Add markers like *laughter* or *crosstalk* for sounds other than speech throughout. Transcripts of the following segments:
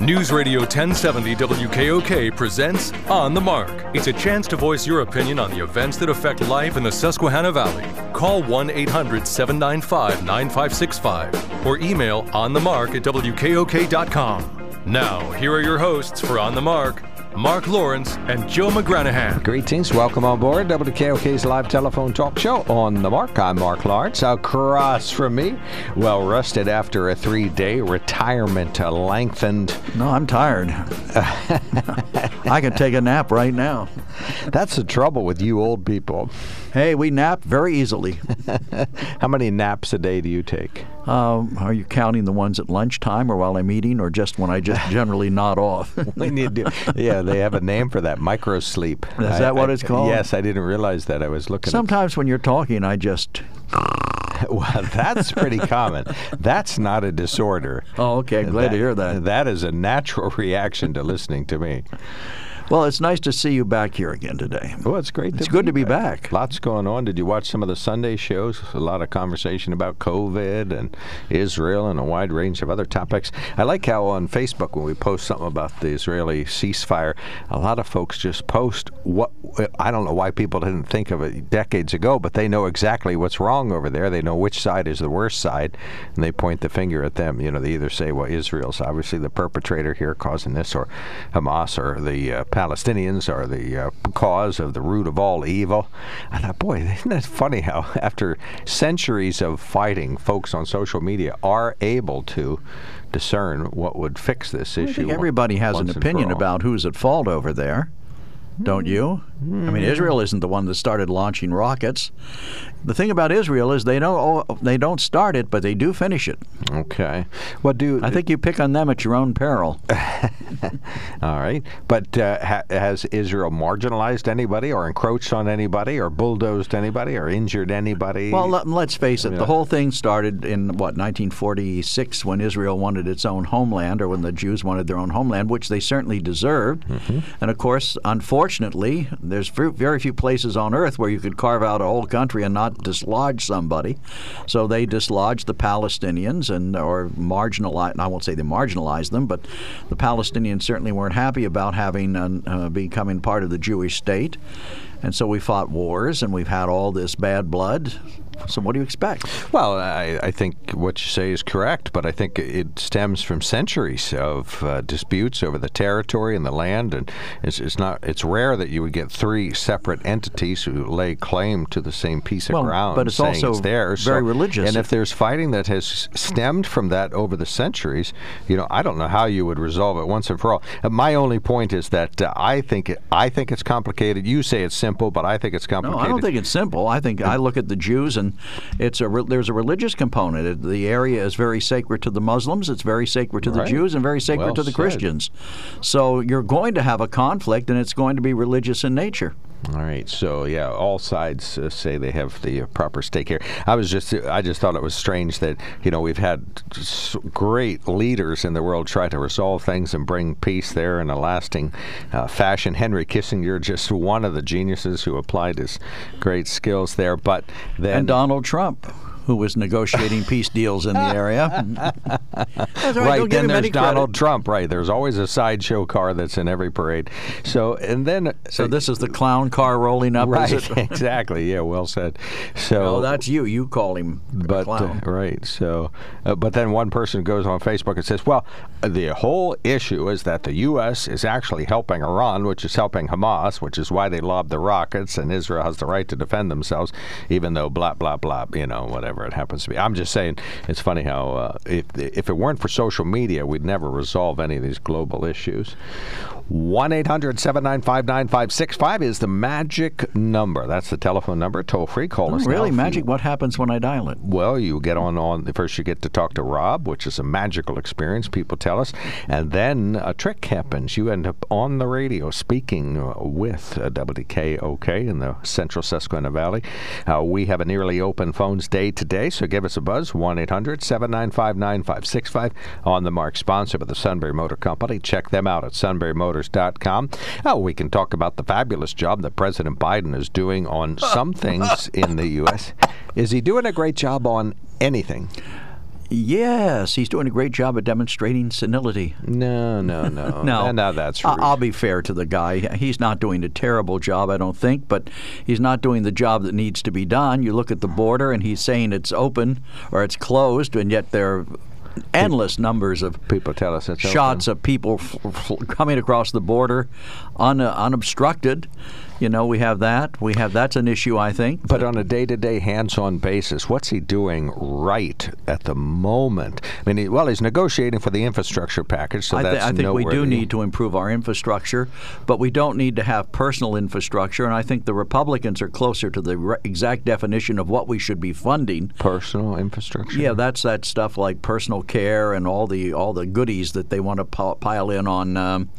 News Radio 1070 WKOK presents On the Mark. It's a chance to voice your opinion on the events that affect life in the Susquehanna Valley. Call 1 800 795 9565 or email onthemark at WKOK.com. Now, here are your hosts for On the Mark, Mark Lawrence and Joe McGranahan. Greetings. Welcome on board WKOK's live telephone talk show on the mark. I'm Mark Lawrence. Across from me, well rested after a three day retirement, uh, lengthened. No, I'm tired. *laughs* I can take a nap right now. That's the trouble with you old people. Hey, we nap very easily. *laughs* How many naps a day do you take? Um, are you counting the ones at lunchtime or while I'm eating or just when I just *laughs* generally nod off? we need to, yeah, they have a name for that micro sleep. Is that what it's called? Yes, I didn't realize that. I was looking Sometimes when you're talking, I just. *laughs* well, that's pretty common. That's not a disorder. Oh, okay. Glad that, to hear that. That is a natural reaction to listening to me. Well, it's nice to see you back here again today. Well, it's great. It's good to be back. Lots going on. Did you watch some of the Sunday shows? A lot of conversation about COVID and Israel and a wide range of other topics. I like how on Facebook when we post something about the Israeli ceasefire, a lot of folks just post what I don't know why people didn't think of it decades ago, but they know exactly what's wrong over there. They know which side is the worst side, and they point the finger at them. You know, they either say, "Well, Israel's obviously the perpetrator here, causing this," or Hamas or the uh, Palestinians are the uh, cause of the root of all evil. I thought, boy, *laughs* isn't that funny how after centuries of fighting, folks on social media are able to discern what would fix this issue. Everybody has an opinion about who's at fault over there don't you? Mm. I mean, Israel isn't the one that started launching rockets. The thing about Israel is they don't oh, they don't start it, but they do finish it. Okay. What do I think you pick on them at your own peril? *laughs* All right. But uh, ha- has Israel marginalized anybody, or encroached on anybody, or bulldozed anybody, or injured anybody? Well, let, us face it. Yeah. The whole thing started in what 1946 when Israel wanted its own homeland, or when the Jews wanted their own homeland, which they certainly deserved. Mm-hmm. And of course, unfortunately There's very few places on earth where you could carve out a whole country and not dislodge somebody. So they dislodged the Palestinians and or marginalized. I won't say they marginalized them, but the Palestinians certainly weren't happy about having uh, becoming part of the Jewish state. And so we fought wars and we've had all this bad blood so, what do you expect? Well, I, I, think what you say is correct, but I think it stems from centuries of uh, disputes over the territory and the land, and it's, it's, not. It's rare that you would get three separate entities who lay claim to the same piece of well, ground, but it's also it's theirs. very so, religious. And if there's fighting that has stemmed from that over the centuries, you know, I don't know how you would resolve it once and for all. Uh, my only point is that uh, I think it, I think it's complicated. You say it's simple, but I think it's complicated. No, I don't think it's simple. I think I look at the Jews and it's a there's a religious component. The area is very sacred to the Muslims. It's very sacred to right. the Jews and very sacred well to the said. Christians. So you're going to have a conflict, and it's going to be religious in nature. All right. So yeah, all sides uh, say they have the proper stake here. I was just I just thought it was strange that you know we've had great leaders in the world try to resolve things and bring peace there in a lasting uh, fashion. Henry Kissinger, just one of the geniuses who applied his great skills there. But then and Donald Trump who was negotiating peace deals in the *laughs* area. right, right then there's Donald Trump. Right, there's always a sideshow car that's in every parade. So and then so uh, this is the clown car rolling up. Right, *laughs* exactly. Yeah, well said. So well, that's you. You call him but uh, right. So, uh, but then one person goes on Facebook and says, "Well, the whole issue is that the U.S. is actually helping Iran, which is helping Hamas, which is why they lobbed the rockets, and Israel has the right to defend themselves, even though blah blah blah. You know, whatever." Whatever it happens to be. I'm just saying, it's funny how uh, if if it weren't for social media, we'd never resolve any of these global issues. 1 800 795 9565 is the magic number. That's the telephone number. Toll free. Call oh, us. Really? Magic? What happens when I dial it? Well, you get on on first. You get to talk to Rob, which is a magical experience. People tell us, and then a trick happens. You end up on the radio speaking uh, with uh, WKOK in the Central Susquehanna Valley. Uh, we have a nearly open phones day today, so give us a buzz 1 800 795 9565 on the mark. Sponsored by the Sunbury Motor Company. Check them out at Sunbury Motor Motors.com. Oh, we can talk about the fabulous job that President Biden is doing on some *laughs* things in the U.S. Is he doing a great job on anything? Yes, he's doing a great job at demonstrating senility. No, no, no. *laughs* no, no, that's rude. I'll be fair to the guy. He's not doing a terrible job, I don't think, but he's not doing the job that needs to be done. You look at the border, and he's saying it's open or it's closed, and yet there are endless numbers of people tell us it's shots open. of people f- f- coming across the border un- unobstructed. You know, we have that. We have that's an issue, I think. But on a day-to-day, hands-on basis, what's he doing right at the moment? I mean, he, well, he's negotiating for the infrastructure package, so I, th- that's I think we do need to improve our infrastructure, but we don't need to have personal infrastructure. And I think the Republicans are closer to the re- exact definition of what we should be funding. Personal infrastructure. Yeah, that's that stuff like personal care and all the all the goodies that they want to pile in on um,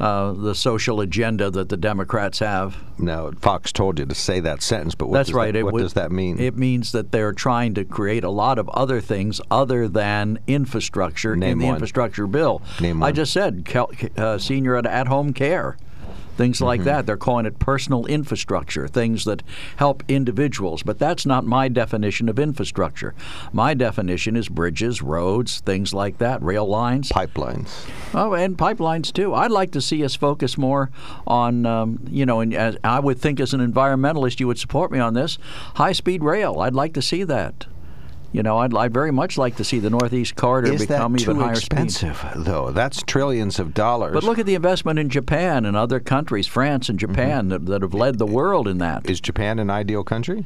uh, the social agenda that the Democrats have. Now, Fox told you to say that sentence, but what, That's does, right. that, what would- does that mean? It means that they're trying to create a lot of other things other than infrastructure Name in the one. infrastructure bill. Name I one. just said cal- uh, senior at, at home care. Things like Mm-hmm. that. They're calling it personal infrastructure, things that help individuals. But that's not my definition of infrastructure. My definition is bridges, roads, things like that, rail lines. Pipelines. Oh, and pipelines too. I'd like to see us focus more on, um, you know, and as I would think as an environmentalist, you would support me on this. High-speed rail. I'd like to see that. You know, I'd, I'd very much like to see the Northeast Corridor Is become that even too higher expensive, though? That's trillions of dollars. But look at the investment in Japan and other countries, France and mm-hmm. Japan, that, that have led the world in that. Is Japan an ideal country?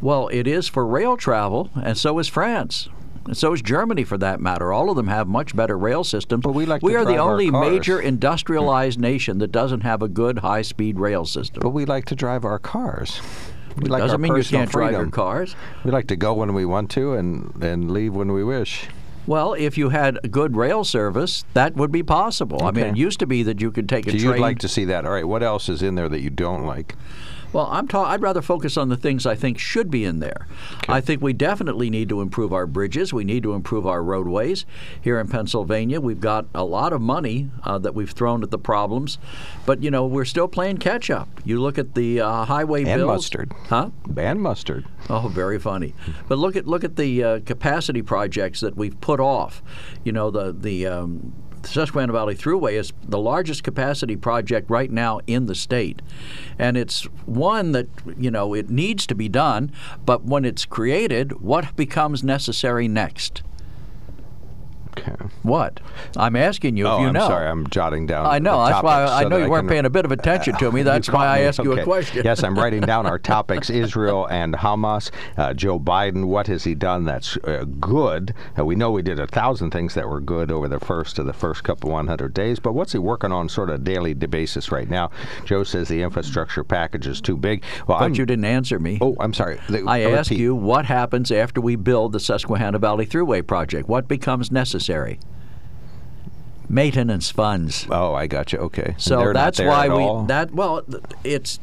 Well, it is for rail travel, and so is France. And so is Germany, for that matter. All of them have much better rail systems. But we like we to are the only major mm-hmm. industrialized nation that doesn't have a good high-speed rail system. But we like to drive our cars. We like Doesn't mean you can't drive your freedom. cars. We like to go when we want to and, and leave when we wish. Well, if you had good rail service, that would be possible. I mean, it used to be that you could take a So train. you'd like to see that. All right, what else is in there that you don't like? Well, I'm ta- I'd rather focus on the things I think should be in there. I think we definitely need to improve our bridges. We need to improve our roadways. Here in Pennsylvania, we've got a lot of money uh, that we've thrown at the problems, but you know we're still playing catch up. You look at the uh, highway And bills, mustard. huh? And mustard. Oh, very funny. But look at look at the uh, capacity projects that we've put off. You know, the the um, Susquehanna Valley Thruway is the largest capacity project right now in the state, and it's one that you know it needs to be done. But when it's created, what becomes necessary next? Okay. What? I'm asking you oh, if you know. I'm sorry. I'm jotting down. I know. That's why I so know you weren't can- paying a bit of attention to me. *laughs* That's why I asked you a question. yes, I'm *laughs* writing down our topics: Israel and Hamas. Uh, Joe Biden. What has he done that's uh, good? Uh, we know we did a thousand things that were good over the first of the first couple 100 days, but what's he working on sort of daily basis right now? Joe says the infrastructure package is too big. Well, but I'm, you didn't answer me. Oh, I'm sorry. The- I I'll ask you what happens after we build the Susquehanna Valley Thruway project. What becomes necessary? Maintenance funds. Oh, I got you. Okay. So that's why we all? that well it's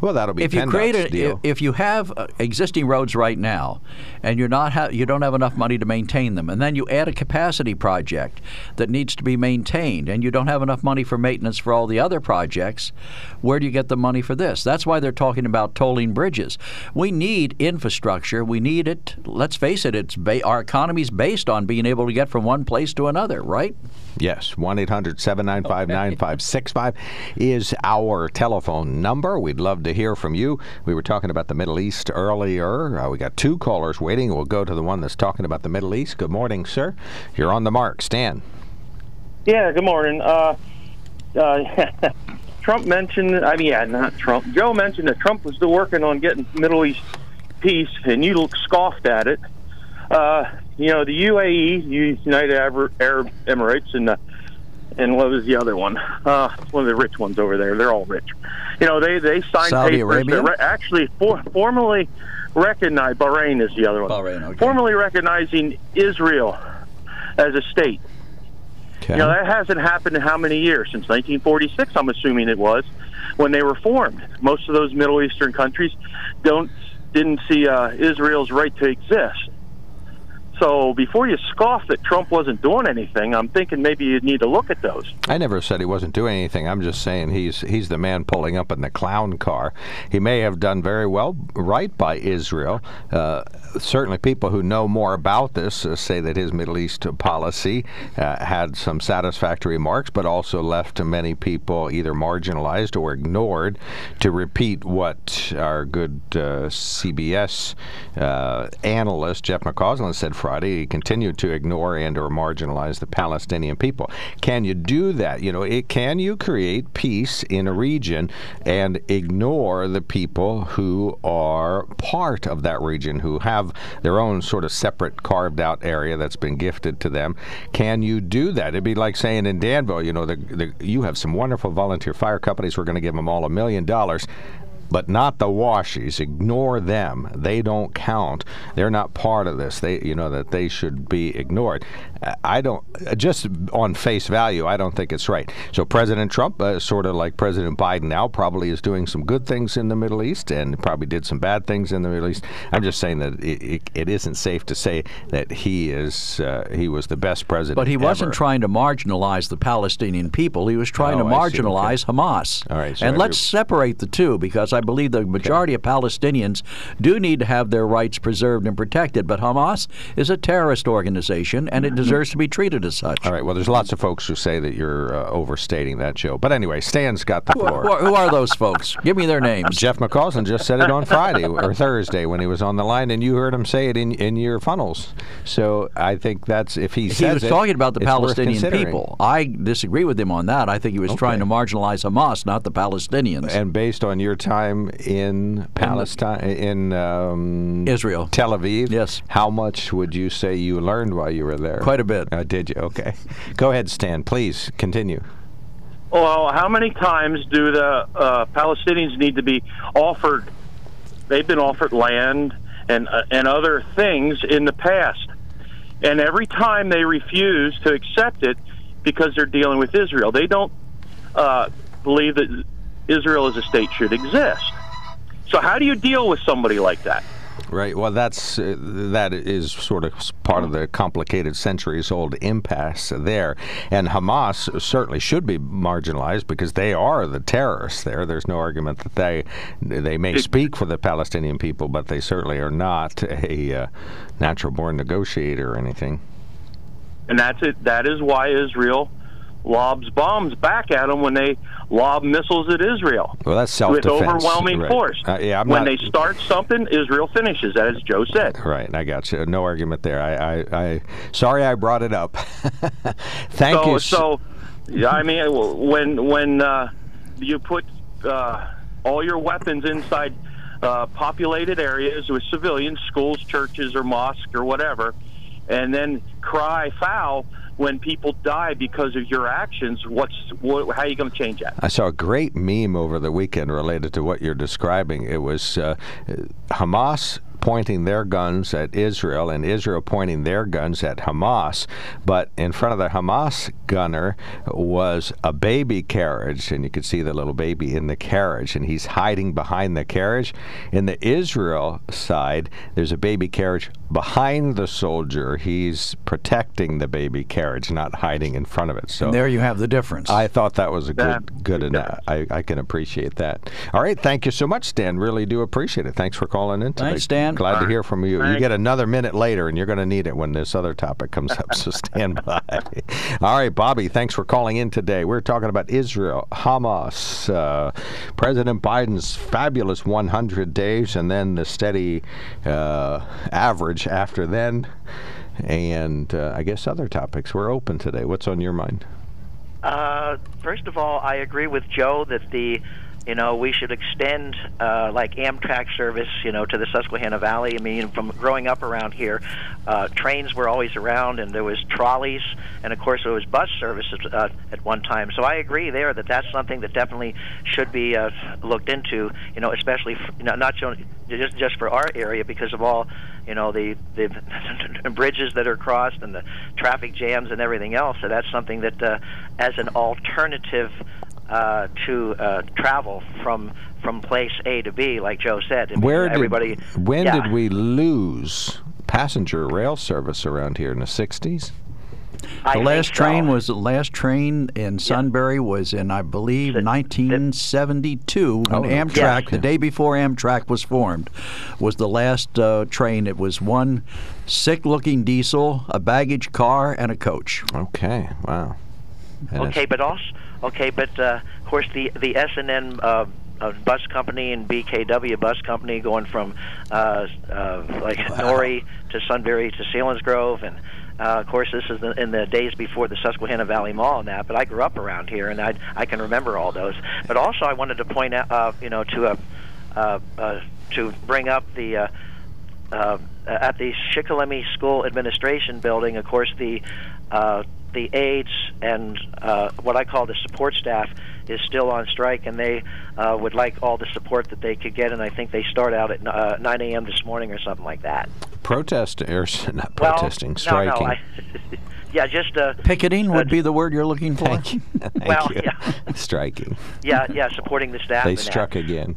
Well, that'll be if you create a deal. if you have uh, existing roads right now and you're not ha- you don't have enough money to maintain them and then you add a capacity project that needs to be maintained and you don't have enough money for maintenance for all the other projects where do you get the money for this that's why they're talking about tolling bridges we need infrastructure we need it let's face it it's ba- our economy's based on being able to get from one place to another right Yes, 1 800 795 9565 is our telephone number. We'd love to hear from you. We were talking about the Middle East earlier. Uh, we got two callers waiting. We'll go to the one that's talking about the Middle East. Good morning, sir. You're on the mark. Stan. Yeah, good morning. Uh, uh, *laughs* Trump mentioned, I mean, yeah, not Trump. Joe mentioned that Trump was still working on getting Middle East peace, and you scoffed at it. uh, you know, the UAE, United Arab Emirates, and and what was the other one? Uh, one of the rich ones over there. They're all rich. You know, they they signed Saudi papers Arabia? that re- actually for, formally recognize Bahrain is the other one. Bahrain, okay. Formally recognizing Israel as a state. Okay. You know, that hasn't happened in how many years? Since 1946, I'm assuming it was, when they were formed. Most of those Middle Eastern countries don't didn't see uh, Israel's right to exist. So before you scoff that Trump wasn't doing anything, I'm thinking maybe you need to look at those. I never said he wasn't doing anything. I'm just saying he's he's the man pulling up in the clown car. He may have done very well right by Israel. Uh, certainly, people who know more about this uh, say that his Middle East policy uh, had some satisfactory marks, but also left many people either marginalized or ignored. To repeat what our good uh, CBS uh, analyst Jeff McCausland said Friday, he continued to ignore and or marginalize the Palestinian people. Can you do that? You know, it, can you create peace in a region and ignore the people who are part of that region, who have their own sort of separate carved out area that's been gifted to them? Can you do that? It'd be like saying in Danville, you know, the, the, you have some wonderful volunteer fire companies. We're going to give them all a million dollars but not the washies. Ignore them. They don't count. They're not part of this. They, you know, that they should be ignored. I don't. Just on face value, I don't think it's right. So President Trump, uh, sort of like President Biden now, probably is doing some good things in the Middle East and probably did some bad things in the Middle East. I'm just saying that it, it, it isn't safe to say that he is uh, he was the best president. But he wasn't trying to marginalize the Palestinian people. He was trying Oh, to see. Okay. marginalize Hamas. All right, so and let's separate the two because I believe the majority of Palestinians do need to have their rights preserved and protected. But Hamas is a terrorist organization and it deserves to be treated as such. All right. Well, there's lots of folks who say that you're uh, overstating that, Joe. But anyway, Stan's got the floor. are, who are those folks? Give me their names. Jeff McCausland just said it on Friday or Thursday when he was on the line, and you heard him say it in, in your funnels. So I think that's if he said it. He was it, talking about the Palestinian people. I disagree with him on that. I think he was trying to marginalize Hamas, not the Palestinians. And based on your time in Palestine, in um, Israel. Tel Aviv, Yes. how much would you say you learned while you were there? Quite a bit. Uh, did you? Okay. Go ahead, Stan. Please continue. Well, how many times do the uh, Palestinians need to be offered? They've been offered land and uh, and other things in the past, and every time they refuse to accept it because they're dealing with Israel. They don't uh, believe that Israel as a state should exist. So how do you deal with somebody like that? Right. Well, that's uh, that is sort of part of the complicated centuries-old impasse there, and Hamas certainly should be marginalized because they are the terrorists. There, there's no argument that they they may speak for the Palestinian people, but they certainly are not a uh, natural-born negotiator or anything. and that's it. That is why Israel lobs bombs back at them when they lob missiles at Israel Well, that's with self-defense. overwhelming right. force. Uh, yeah, I'm when not, they start something, Israel finishes, as Joe said. Right, I got you. No argument there. I, I, I sorry I brought it up. *laughs* Thank so, you. so, I mean, when when uh, you put uh, all your weapons inside uh, populated areas with civilians, schools, churches, or mosques, or whatever, and then cry foul when people die because of your actions, what's what, how are you going to change that? I saw a great meme over the weekend related to what you're describing. It was uh, Hamas pointing their guns at Israel and Israel pointing their guns at Hamas. But in front of the Hamas gunner was a baby carriage, and you could see the little baby in the carriage, and he's hiding behind the carriage. In the Israel side, there's a baby carriage behind the soldier. He's protecting the baby carriage, not hiding in front of it. So And there you have the difference. I thought that was a good, That- good, and I, I can appreciate that. All right, thank you so much, Stan. Really do appreciate it. Thanks for calling in today. Thanks, Stan. Glad to hear from you. You get another minute later, and you're going to need it when this other topic comes up. So *laughs* stand by. All right, Bobby. Thanks for calling in today. We're talking about Israel, Hamas, uh, President Biden's fabulous 100 days, and then the steady uh, average after then. And uh, I guess other topics. We're open today. What's on your mind? Uh, first of all, I agree with Joe that the you know, we should extend uh, like Amtrak service, you know, to the Susquehanna Valley. I mean, from growing up around here, uh, trains were always around, and there was trolleys, and of course there was bus services uh, at one time. So I agree there that that's something that definitely should be uh, looked into. You know, especially for, you know, not just just for our area because of all you know the the *laughs* bridges that are crossed and the traffic jams and everything else. So that's something that, uh, as an alternative uh, to uh, travel from from place A to B, like Joe said. I mean, Where everybody, did when yeah. did we lose passenger rail service around here in the '60s? I The think last train so. was the last train in Sunbury was in I believe The- 1972 when Oh, Amtrak yes. the day before Amtrak was formed was the last uh, train. It was one sick-looking diesel, a baggage car, and a coach. Okay, wow. And Okay, but also okay, but uh, of course the the S and N. Uh, uh, bus company and BKW bus company going from uh, uh, like Nori to Sunbury to Selinsgrove and uh, of course this is the, in the days before the Susquehanna Valley Mall and that but I grew up around here and I I can remember all those but also I wanted to point out uh, you know to uh, uh, uh, to bring up the uh, uh, at the Shikellamy School Administration Building, of course, the uh, the aides and uh, what I call the support staff is still on strike, and they uh, would like all the support that they could get. And I think they start out at uh, 9 a.m. this morning or something like that. protest or *laughs* not protesting, no, striking. No, I, *laughs* yeah, just uh, Picketing would uh, be the word you're looking for. Thank you. *laughs* Thank Well, you. yeah. Striking. yeah, yeah, supporting the staff. They and that. struck again.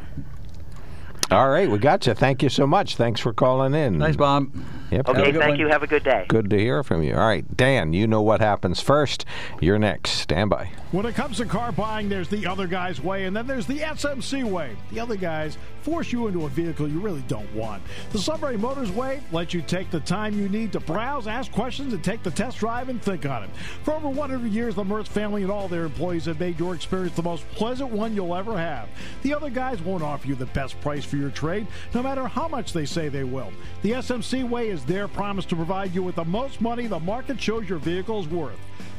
All right, we got you. Thank you so much. Thanks for calling in. Thanks, Bob. Yep. Okay, thank one. you. Have a good day. Good to hear from you. All right, Dan, you know what happens first. You're next. Stand by. When it comes to car buying, there's the other guy's way, and then there's the SMC way. The other guys force you into a vehicle you really don't want. The Sunbury Motors way lets you take the time you need to browse, ask questions, and take the test drive and think on it. For over 100 years, the Mertz family and all their employees have made your experience the most pleasant one you'll ever have. The other guys won't offer you the best price for your trade, no matter how much they say they will. The SMC way is their promise to provide you with the most money the market shows your vehicle is worth.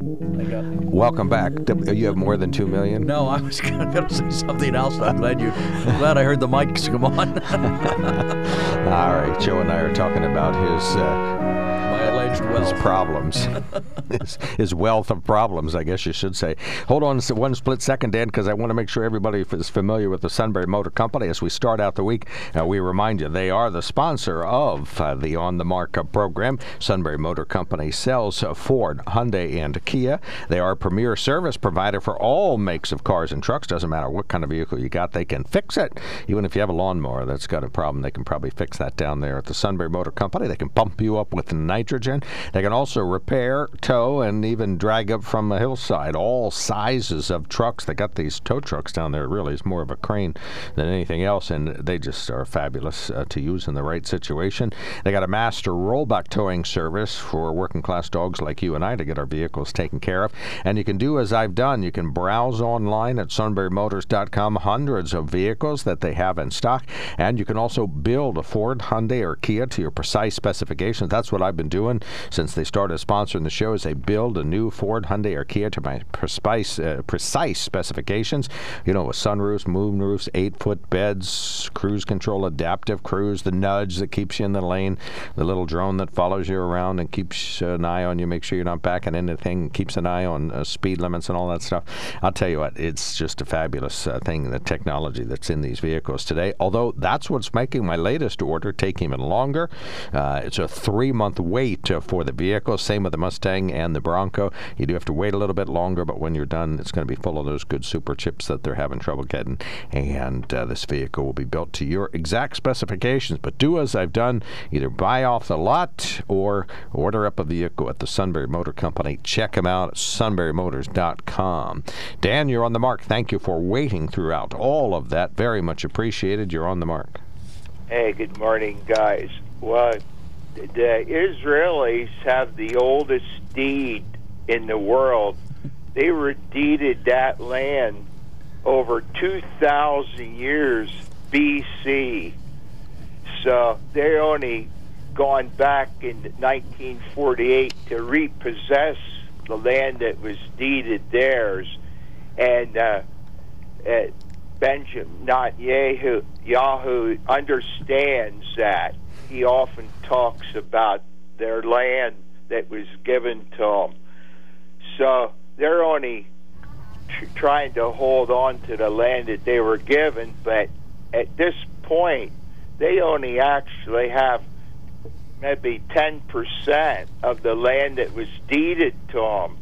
Welcome back. You have more than two million. No, I was going to say something else. I'm glad you. I'm glad I heard the mics come on. *laughs* All right, Joe and I are talking about his uh, My alleged his problems, *laughs* his, his wealth of problems, I guess you should say. Hold on one split second, Dan, because I want to make sure everybody is familiar with the Sunbury Motor Company. As we start out the week, uh, we remind you they are the sponsor of uh, the On the Mark uh, program. Sunbury Motor Company sells uh, Ford, Hyundai, and Kia. They are a premier service provider for all makes of cars and trucks. Doesn't matter what kind of vehicle you got, they can fix it. Even if you have a lawnmower that's got a problem, they can probably fix that down there at the Sunbury Motor Company. They can pump you up with nitrogen. They can also repair, tow, and even drag up from a hillside. All sizes of trucks. They got these tow trucks down there. Really, is more of a crane than anything else, and they just are fabulous uh, to use in the right situation. They got a master rollback towing service for working class dogs like you and I to get our vehicles taken care of. And you can do as I've done. You can browse online at sunburymotors.com. Hundreds of vehicles that they have in stock, and you can also build a Ford, Hyundai, or Kia to your precise specifications. That's what I've been doing since they started sponsoring the show. Is they build a new Ford, Hyundai, or Kia to my precise uh, precise specifications. You know, with sunroofs, moon roofs, eight-foot beds, cruise control, adaptive cruise, the nudge that keeps you in the lane, the little drone that follows you around and keeps an eye on you, make sure you're not backing anything, keeps an eye on uh, speed limits and all that stuff. I'll tell you what, it's just a fabulous uh, thing, the technology that's in these vehicles today. Although that's what's making my latest order take even longer. Uh, it's a three-month wait uh, uh, for the vehicle. Same with the Mustang and the Bronco. You do have to wait a little bit longer, but when you're done, it's going to be full of those good super chips that they're having trouble getting. And uh, this vehicle will be built to your exact specifications. But do as I've done either buy off the lot or order up a vehicle at the Sunbury Motor Company. Check them out at sunburymotors.com. Dan, you're on the mark. Thank you for waiting throughout all of that. Very much appreciated. You're on the mark. Hey, good morning, guys. Well, the Israelis have the oldest deed in the world. They were deeded that land over 2,000 years BC. So they only gone back in 1948 to repossess the land that was deeded theirs. And uh, uh, Benjamin Netanyahu Yahoo understands that. He often talks about their land that was given to them. So they're only tr- trying to hold on to the land that they were given, but at this point, they only actually have maybe 10% of the land that was deeded to them.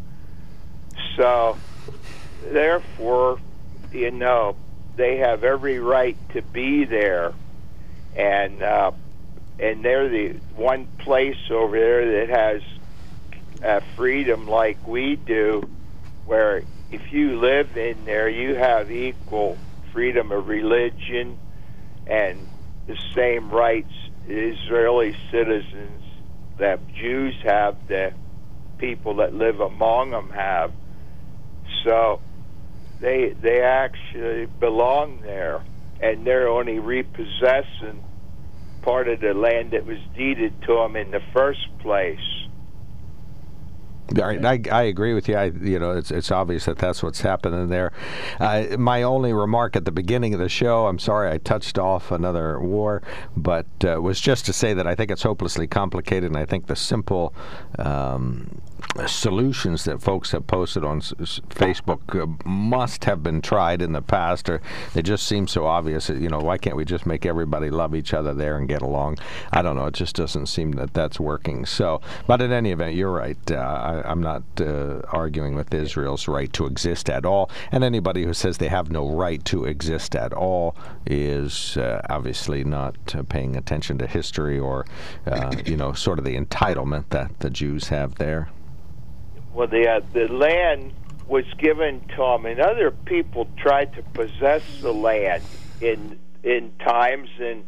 So, therefore, you know, they have every right to be there. And, uh, and they're the one place over there that has uh, freedom like we do, where if you live in there, you have equal freedom of religion and the same rights Israeli citizens that Jews have, that people that live among them have. So they they actually belong there, and they're only repossessing part of the land that was deeded to them in the first place. I, I agree with you. I, you know, it's it's obvious that that's what's happening there. Uh, my only remark at the beginning of the show, I'm sorry I touched off another war, but uh, was just to say that I think it's hopelessly complicated, and I think the simple um, solutions that folks have posted on Facebook uh, must have been tried in the past, or they just seem so obvious. You know, why can't we just make everybody love each other there and get along? I don't know. It just doesn't seem that that's working. So, but in any event, you're right. Uh, I, am not uh, arguing with Israel's right to exist at all, and anybody who says they have no right to exist at all is uh, obviously not uh, paying attention to history or, uh, you know, sort of the entitlement that the Jews have there well, the uh, the land was given to them, and other people tried to possess the land in in times, and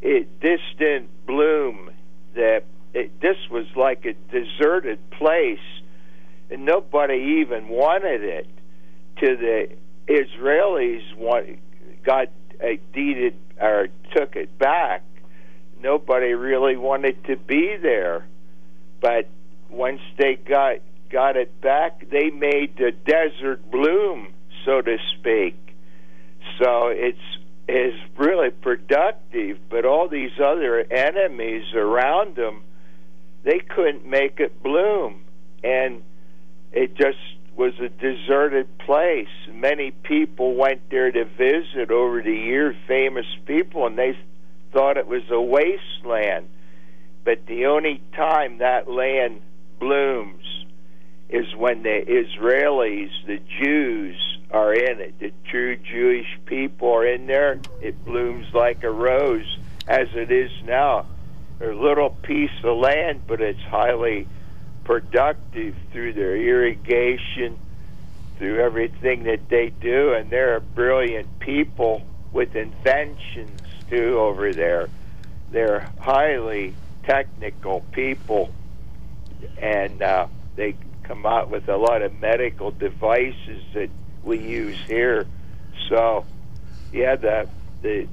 it this didn't bloom. That it, this was like a deserted place, and nobody even wanted it. To the Israelis, want, got uh, deeded or took it back. Nobody really wanted to be there, but once they got got it back, they made the desert bloom, so to speak. So it's is really productive, but all these other enemies around them, they couldn't make it bloom, and it just was a deserted place. Many people went there to visit over the years, famous people, and they thought it was a wasteland. But the only time that land blooms is when the Israelis, the Jews, are in it. The true Jewish people are in there. It blooms like a rose, as it is now. A little piece of land, but it's highly productive through their irrigation, through everything that they do, and they're a brilliant people with inventions too over there. They're highly technical people, and uh, they come out with a lot of medical devices that we use here. So, yeah, the the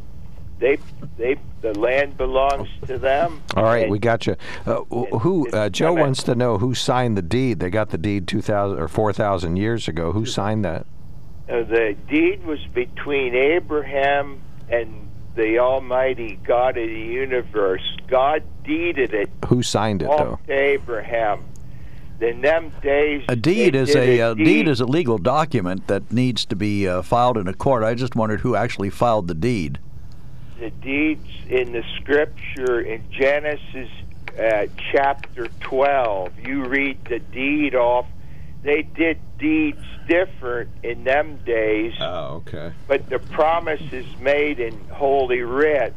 they they the land belongs to them. All right, we got you. Uh, who uh, Joe wants to know who signed the deed? They got the deed two thousand or four thousand years ago. Who signed that? Uh, the deed was between Abraham and the Almighty God of the universe. God deeded it. Who signed it though? Abraham in them days, a deed is a, a deed. deed. is a legal document that needs to be uh, filed in a court. I just wondered who actually filed the deed. The deeds in the scripture in Genesis uh, chapter 12. You read the deed off. They did deeds different in them days, Oh, okay. but the promise is made in Holy Writ.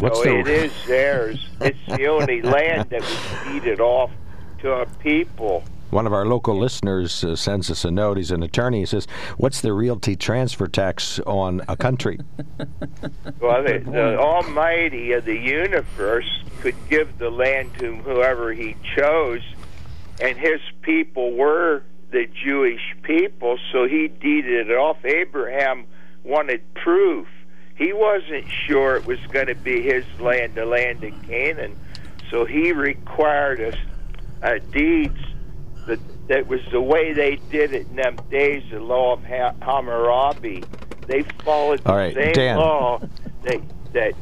What's so the- it is theirs. It's the only *laughs* land that was deeded off to a people. One of our local listeners uh, sends us a note. He's an attorney. He says, "What's the realty transfer tax on a country?" *laughs* Well, the, the Almighty of the universe could give the land to whoever He chose, and His people were the Jewish people, so He deeded it off. Abraham wanted proof. He wasn't sure it was going to be his land, the land of Canaan, so he required us uh, deeds. That that was the way they did it in them days. The law of ha- Hammurabi. They followed the All right, same Dan. law that that.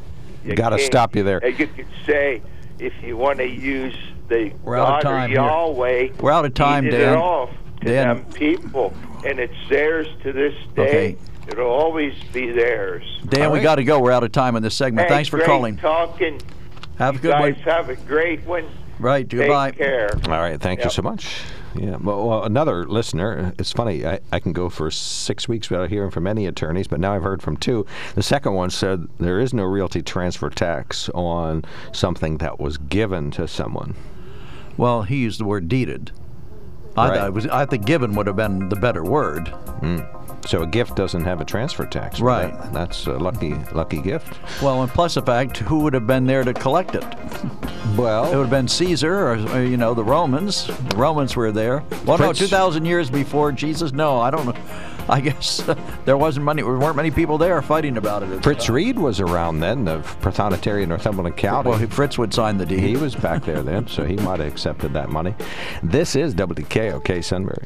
you Gotta stop you there. You could say if you want to use the We're out of God or time here. Yahweh. We're out of time, deeded Dan. It off to Dan. them people, and it's theirs to this day. Okay. It'll always be theirs. Dan, All we right. got to go. We're out of time on this segment. Hey, Thanks for great calling. Talking. Have a You good guys one. have a great one. Right. Take Goodbye. care. All right, thank you so much. Yeah, well, well, another listener. It's funny. I, I can go for six weeks without hearing from any attorneys, but now I've heard from two. The second one said there is no realty transfer tax on something that was given to someone. Well, he used the word deeded. I Right. thought it was. I think given would have been the better word. Hmm. So a gift doesn't have a transfer tax. Right. That- that's a lucky, lucky gift. Well, and plus the fact, who would have been there to collect it? Well, It would have been Caesar, or, or, you know, the Romans. The Romans were there. Well, no, two thousand years before Jesus. No, I don't know. *laughs* I guess uh, there wasn't many. There weren't many people there fighting about it. Fritz Reed was around then of Prothonotary Northumberland County. Well, Fritz would sign the deed. He was back there then, so he might have accepted that money. This is WKOK Sunbury.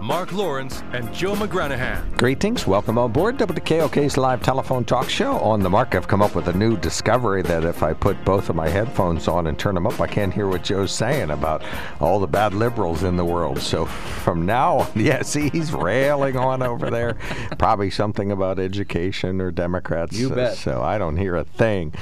Mark Lawrence and Joe McGranahan. Greetings. Welcome on board WKOK's live telephone talk show. On the mark, I've come up with a new discovery that if I put both of my headphones on and turn them up, I can't hear what Joe's saying about all the bad liberals in the world. So from now on, *laughs* yeah, see, he's railing on over there. *laughs* Probably something about education or Democrats. You bet. So I don't hear a thing.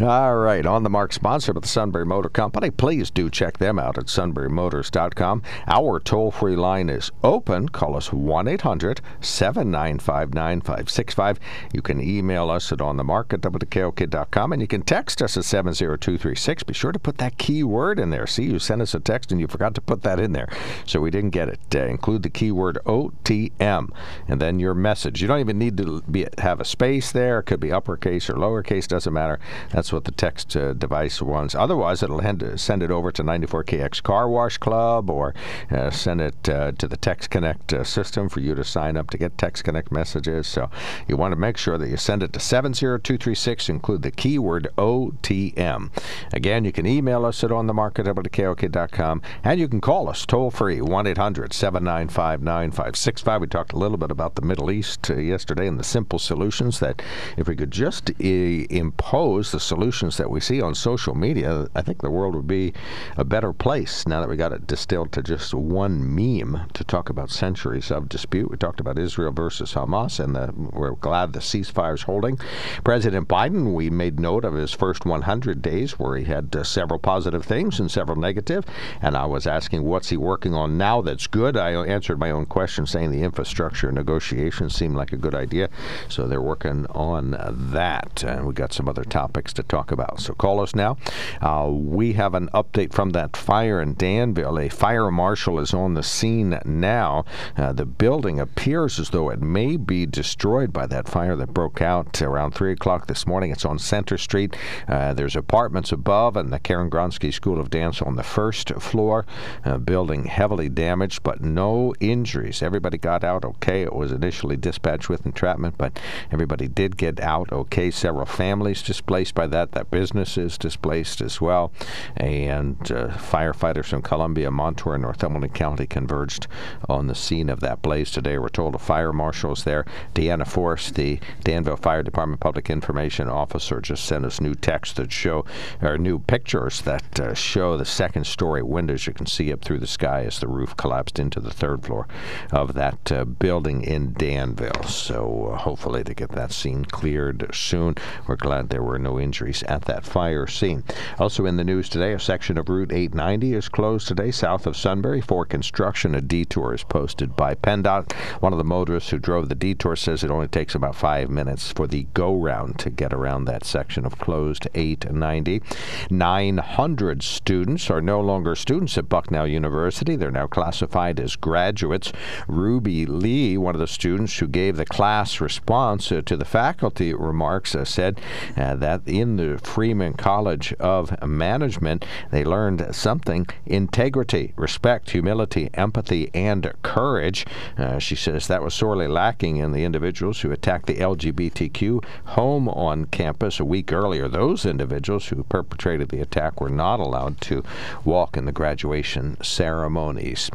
All right. On the mark, sponsored by the Sunbury Motor Company. Please do check them out at sunburymotors.com. Our toll free line is open. Call us 1 800 795 9565. You can email us at onthemark at and you can text us at 70236. Be sure to put that keyword in there. See, you sent us a text and you forgot to put that in there. So we didn't get it. Uh, include the keyword OTM and then your message. You don't even need to be, have a space there. It could be uppercase or lowercase, doesn't matter. That's what the text uh, device wants. Otherwise, it'll send it over to 94KX Car Wash Club or uh, send it uh, to the Text Connect uh, system for you to sign up to get Text Connect messages. So you want to make sure that you send it to 70236, include the keyword OTM. Again, you can email us at onthemarket.wkok.com and you can call us toll free 1 800 795 9565. We talked a little bit about the Middle East uh, yesterday and the simple solutions that if we could just uh, impose the solutions that we see on social media, I think the world would be a better place now that we got it distilled to just one meme to talk about centuries of dispute. We talked about Israel versus Hamas, and the, we're glad the ceasefire is holding. President Biden, we made note of his first 100 days where he had uh, several positive things and several negative. and I was asking what's he working on now that's good. I answered my own question saying the infrastructure negotiations seem like a good idea, so they're working on that, and we got some other topics to talk about. So call us now. Uh, we have an update from that fire in Danville. A fire marshal is on the scene now. Uh, the building appears as though it may be destroyed by that fire that broke out around 3 o'clock this morning. It's on Center Street. Uh, there's apartments above and the Karen Gronsky School of Dance on the first floor. Uh, building heavily damaged, but no injuries. Everybody got out okay. It was initially dispatched with entrapment, but everybody did get out okay. Several families displaced by that. That business is displaced as well. And uh, firefighters from Columbia, Montour, and Northumberland County converged on on the scene of that blaze today. We're told a fire marshal is there. Deanna Force, the Danville Fire Department Public Information Officer, just sent us new text that show, or new pictures that uh, show the second story windows you can see up through the sky as the roof collapsed into the third floor of that uh, building in Danville. So uh, hopefully to get that scene cleared soon. We're glad there were no injuries at that fire scene. Also in the news today, a section of Route 890 is closed today south of Sunbury for construction. A detour is posted by PennDOT. One of the motorists who drove the detour says it only takes about five minutes for the go round to get around that section of closed 890. 900 students are no longer students at Bucknell University. They're now classified as graduates. Ruby Lee, one of the students who gave the class response uh, to the faculty remarks, uh, said uh, that in the Freeman College of Management, they learned something integrity, respect, humility, empathy, and courage. Uh, she says that was sorely lacking in the individuals who attacked the LGBTQ home on campus a week earlier. Those individuals who perpetrated the attack were not allowed to walk in the graduation ceremonies.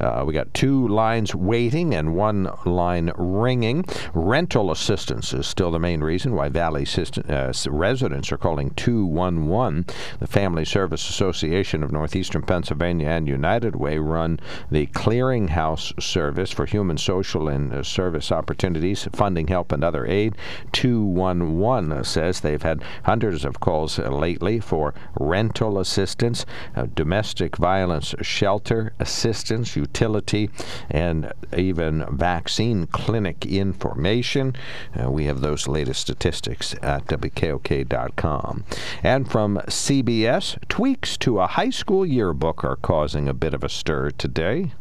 Uh, we got two lines waiting and one line ringing. Rental assistance is still the main reason why Valley system, uh, residents are calling 211. The Family Service Association of Northeastern Pennsylvania and United Way run the clearinghouse service for human, social, and uh, service opportunities, funding help, and other aid. 211 says they've had hundreds of calls lately for rental assistance, uh, domestic violence shelter assistance, utility, and even vaccine clinic information. Uh, we have those latest statistics at WKOK.com. And from CBS, tweaks to a high school yearbook are causing a bit of a stir today.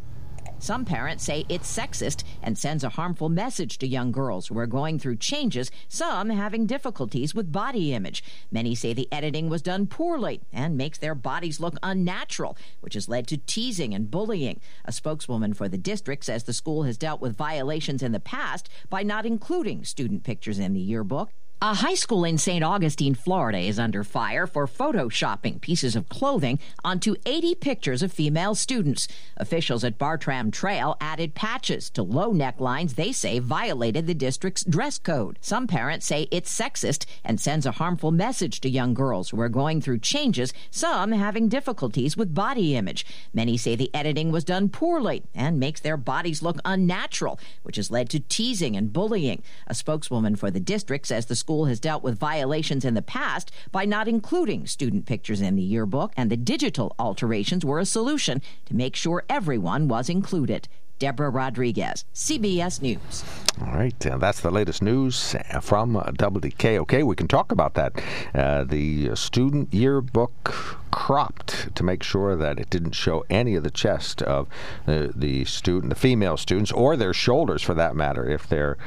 Some parents say it's sexist and sends a harmful message to young girls who are going through changes, some having difficulties with body image. Many say the editing was done poorly and makes their bodies look unnatural, which has led to teasing and bullying. A spokeswoman for the district says the school has dealt with violations in the past by not including student pictures in the yearbook. A high school in St. Augustine, Florida is under fire for photoshopping pieces of clothing onto 80 pictures of female students. Officials at Bartram Trail added patches to low necklines they say violated the district's dress code. Some parents say it's sexist and sends a harmful message to young girls who are going through changes, some having difficulties with body image. Many say the editing was done poorly and makes their bodies look unnatural, which has led to teasing and bullying. A spokeswoman for the district says the school has dealt with violations in the past by not including student pictures in the yearbook, and the digital alterations were a solution to make sure everyone was included. Deborah Rodriguez, CBS News. All right, uh, that's the latest news from uh, Okay, We can talk about that. Uh, the student yearbook cropped to make sure that it didn't show any of the chest of the, the student, the female students, or their shoulders for that matter. If their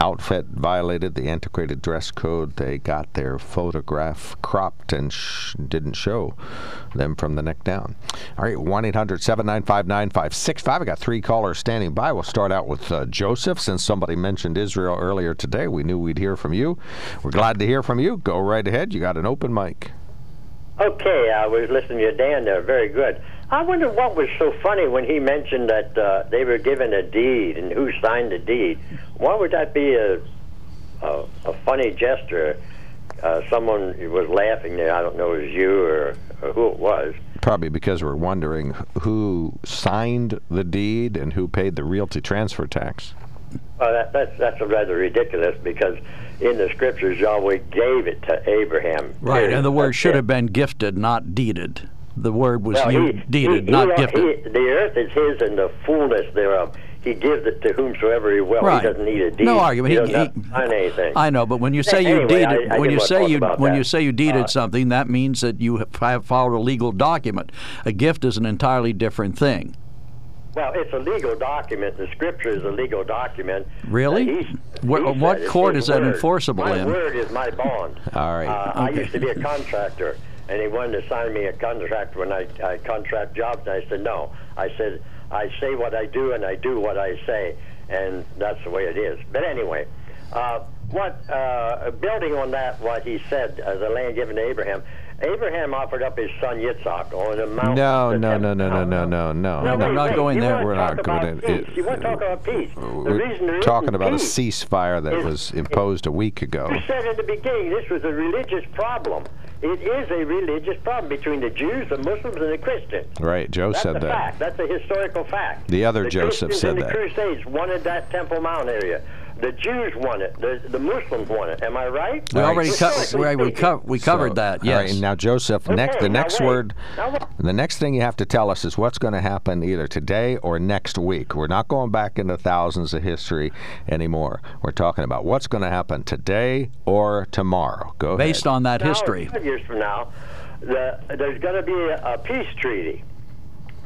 outfit violated the antiquated dress code, they got their photograph cropped and sh- didn't show them from the neck down. All right, 1 800 795 9565. I got three callers standing by. We'll start out with uh, Joseph. Since somebody mentioned Israel earlier today, we knew we'd hear from you. We're glad to hear from you. Go right ahead. You got an open mic. Okay, I was listening to Dan there. Very good. I wonder what was so funny when he mentioned that uh, they were given a deed and who signed the deed. Why would that be a a, a funny gesture? Uh, someone was laughing there. I don't know if it was you or, or who it was. Probably because we're wondering who signed the deed and who paid the realty transfer tax. Well, that, that's that's rather ridiculous because in the scriptures Yahweh gave it to Abraham. Right, and the word That's should it. have been gifted, not deeded. The word was Well, he, deeded, he- not he- gifted. he- the earth is his and the fullness thereof. He gives it to whomsoever he will. Right. He doesn't need a deed. No argument. He, He- doesn't he- sign anything. I know, but when you say you deeded, I- I when you say you when that. you say you deeded Uh, something, that means that you have have followed a legal document. A gift is an entirely different thing. Well, it's a legal document. The scripture is a legal document. Really? He's- he what court is that word. enforceable my in? word is my bond. *laughs* All right. Uh, I used to be a contractor, and he wanted to sign me a contract when I, I contract jobs, and I said no. I said I say what I do, and I do what I say, and that's the way it is. But anyway, uh, what uh, building on that, what he said, uh, the land given to Abraham. Abraham offered up his son Yitzhak on a mountain. No, no, no, no, no, no, no, no. No, wait, not going there. We're not going to- You want to talk about peace. The We're there talking about a ceasefire that was imposed a week ago. You said in the beginning this was a religious problem. It is a religious problem between the Jews, the Muslims, and the Christians. Right, Joe That's said that. fact. That's a historical fact. The other the Joseph Christians said and that. The Crusades wanted that Temple Mount area. The Jews want it. The, the Muslims want it. Am I right? We All right. already co- Historically right, we, co- we covered So, that. All Yes. right, and now Joseph, next the next wait. word, Now the next thing you have to tell us is what's going to happen either today or next week. We're not going back into thousands of history anymore. We're talking about what's going to happen today or tomorrow. Go Based ahead. on that Now, history. Five years from now, the, there's going to be a, a peace treaty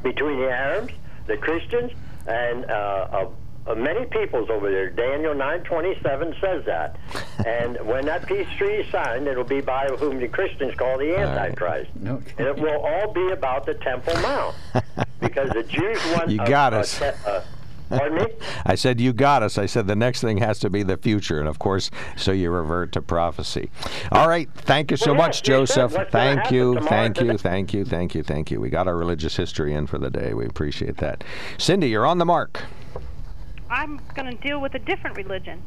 between the Arabs, the Christians, and uh, uh, many peoples over there. Daniel 9:27 says that. *laughs* and when that peace treaty is signed, it'll be by whom the Christians call the right. Antichrist. Okay. And it will all be about the Temple Mount, *laughs* because the Jews want. You a- got a us. te- a- pardon me. *laughs* I said you got us. I said the next thing has to be the future, and of course, so you revert to prophecy. All right, thank you so Well, much, yes, Joseph. Thank you, thank you, thank you, thank you, thank you. We got our religious history in for the day. We appreciate that. Cindy, you're on the mark. I'm going to deal with a different religion,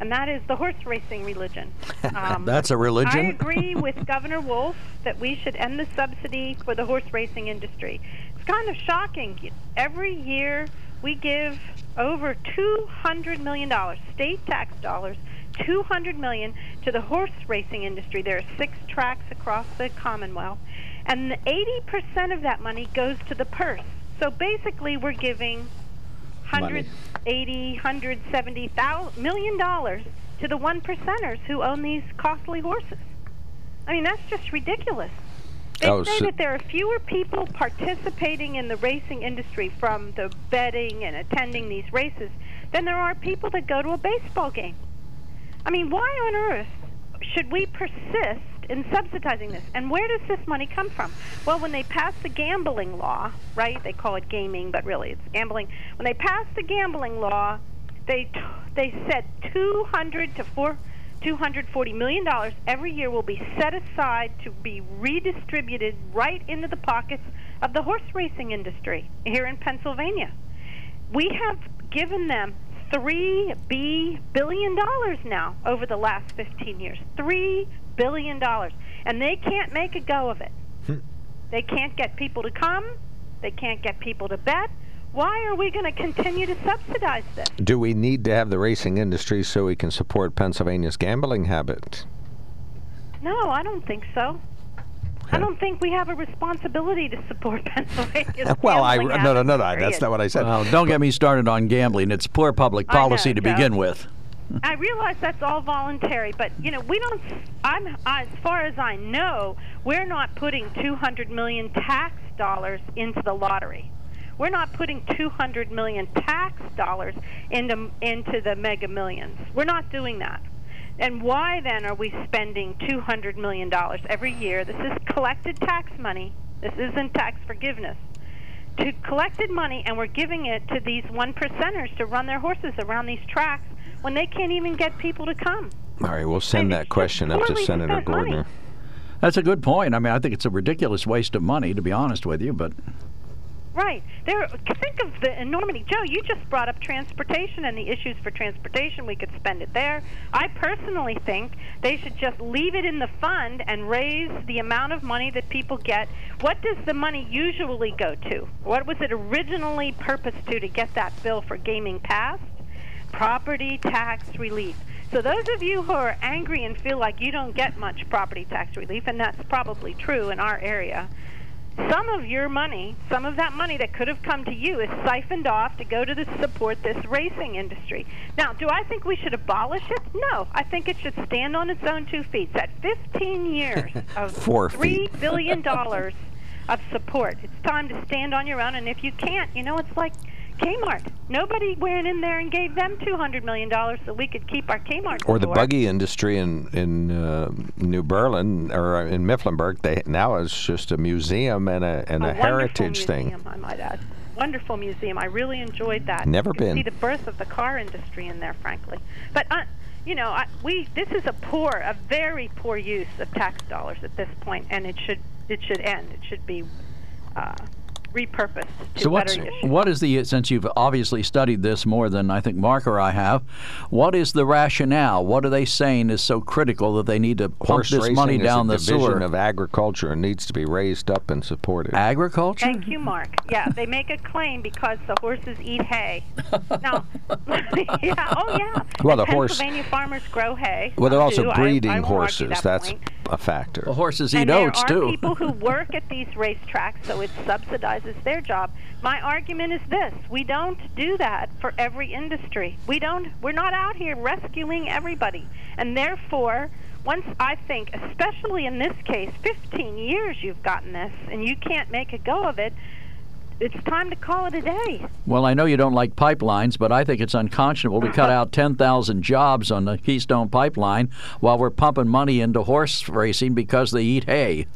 and that is the horse racing religion. Um, *laughs* That's a religion. I agree with *laughs* Governor Wolf that we should end the subsidy for the horse racing industry. It's kind of shocking. Every year we give over $200 million, state tax dollars, 200 million to the horse racing industry. There are six tracks across the Commonwealth, and 80% of that money goes to the purse. So basically, we're giving 180, 170 thousand million dollars to the one percenters who own these costly horses. I mean, that's just ridiculous. They Oh, say so- that there are fewer people participating in the racing industry from the betting and attending these races than there are people that go to a baseball game. I mean, why on earth should we persist in subsidizing this? And where does this money come from? Well, when they passed the gambling law, right? They call it gaming, but really it's gambling. When they passed the gambling law, they t- they said 200 to 4 240 million dollars every year will be set aside to be redistributed right into the pockets of the horse racing industry here in Pennsylvania. We have given them three B billion dollars now over the last 15 years. Three billion dollars, and they can't make a go of it. Hmm. They can't get people to come. They can't get people to bet. Why are we going to continue to subsidize this? Do we need to have the racing industry so we can support Pennsylvania's gambling habit? No, I don't think so. I don't think we have a responsibility to support *laughs* Pennsylvania's *laughs* well, I no no no no. That's not what I said. Well, don't get me started on gambling. It's poor public I know, policy to Joe. begin with. I realize that's all voluntary, but you know we don't. I'm as far as I know, we're not putting 200 million tax dollars into the lottery. We're not putting 200 million tax dollars into into the Mega Millions. We're not doing that. And why then are we spending 200 million dollars every year? This is collected tax money. This isn't tax forgiveness. To collected money, and we're giving it to these one percenters to run their horses around these tracks when they can't even get people to come. All right, we'll send And that question up to Senator spent money. That's a good point. I mean, I think it's a ridiculous waste of money, to be honest with you. But Right. There. Think of the enormity. Joe, you just brought up transportation and the issues for transportation. We could spend it there. I personally think they should just leave it in the fund and raise the amount of money that people get. What does the money usually go to? What was it originally purposed to to get that bill for gaming passed? Property tax relief. So those of you who are angry and feel like you don't get much property tax relief, and that's probably true in our area, some of your money, some of that money that could have come to you, is siphoned off to go to the, support this racing industry. Now, do I think we should abolish it? No, I think it should stand on its own two feet. At 15 years *laughs* of Four three billion *laughs* dollars of support, it's time to stand on your own. And if you can't, you know, it's like Kmart. Nobody went in there and gave them 200 million dollars so we could keep our Kmart. Or the buggy industry in in uh, New Berlin or in Mifflinburg. They now is just a museum and a and a, wonderful heritage thing. museum, I might add. Wonderful museum. I really enjoyed that. Never been. See the birth of the car industry in there, frankly. But uh, you know, I, we this is a poor, a very poor use of tax dollars at this point, and it should it should end. It should be uh, repurposed to So what's what is the since you've obviously studied this more than I think Mark or I have, what is the rationale? What are they saying is so critical that they need to pump Horse this racing money is down a the division sewer? of agriculture and needs to be raised up and supported. Agriculture? Thank you, Mark. Yeah, they make a claim because the horses eat hay. *laughs* now, *laughs* yeah, oh yeah. Well, And the horse- Pennsylvania farmers grow hay. Well, they're also do. Breeding I won't horses. that That's point. a factor. Well, horses and eat there oats are too. people who *laughs* work at these racetracks, so it subsidizes their job. My argument is this: we don't do that for every industry. We don't. We're not out here rescuing everybody, and therefore, once I think, especially in this case, 15 years you've gotten this, and you can't make a go of it. It's time to call it a day. Well, I know you don't like pipelines, but I think it's unconscionable to cut *laughs* out 10,000 jobs on the Keystone Pipeline while we're pumping money into horse racing because they eat hay.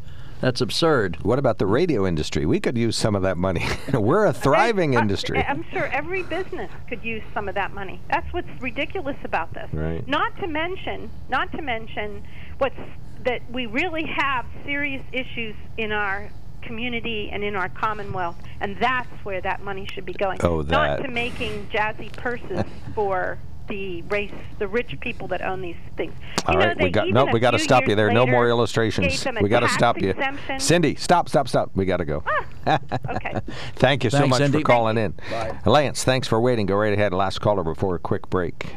That's absurd. What about the radio industry? We could use some of that money. *laughs* We're a thriving Uh, industry. I'm sure every business could use some of that money. That's what's ridiculous about this. Right. Not to mention, not to mention what's that we really have serious issues in our community and in our commonwealth, and that's where that money should be going. Oh, that. Not to making jazzy purses for the race, the rich people that own these things. All you know, right, we got no. We got to stop you years there. No more illustrations. We got to stop you. exemption. Cindy, stop, stop, stop. We got to go. okay. *laughs* Thank you so Thanks, much Cindy. for calling in. Bye. Lance, thanks for waiting. Go right ahead. Last caller before a quick break.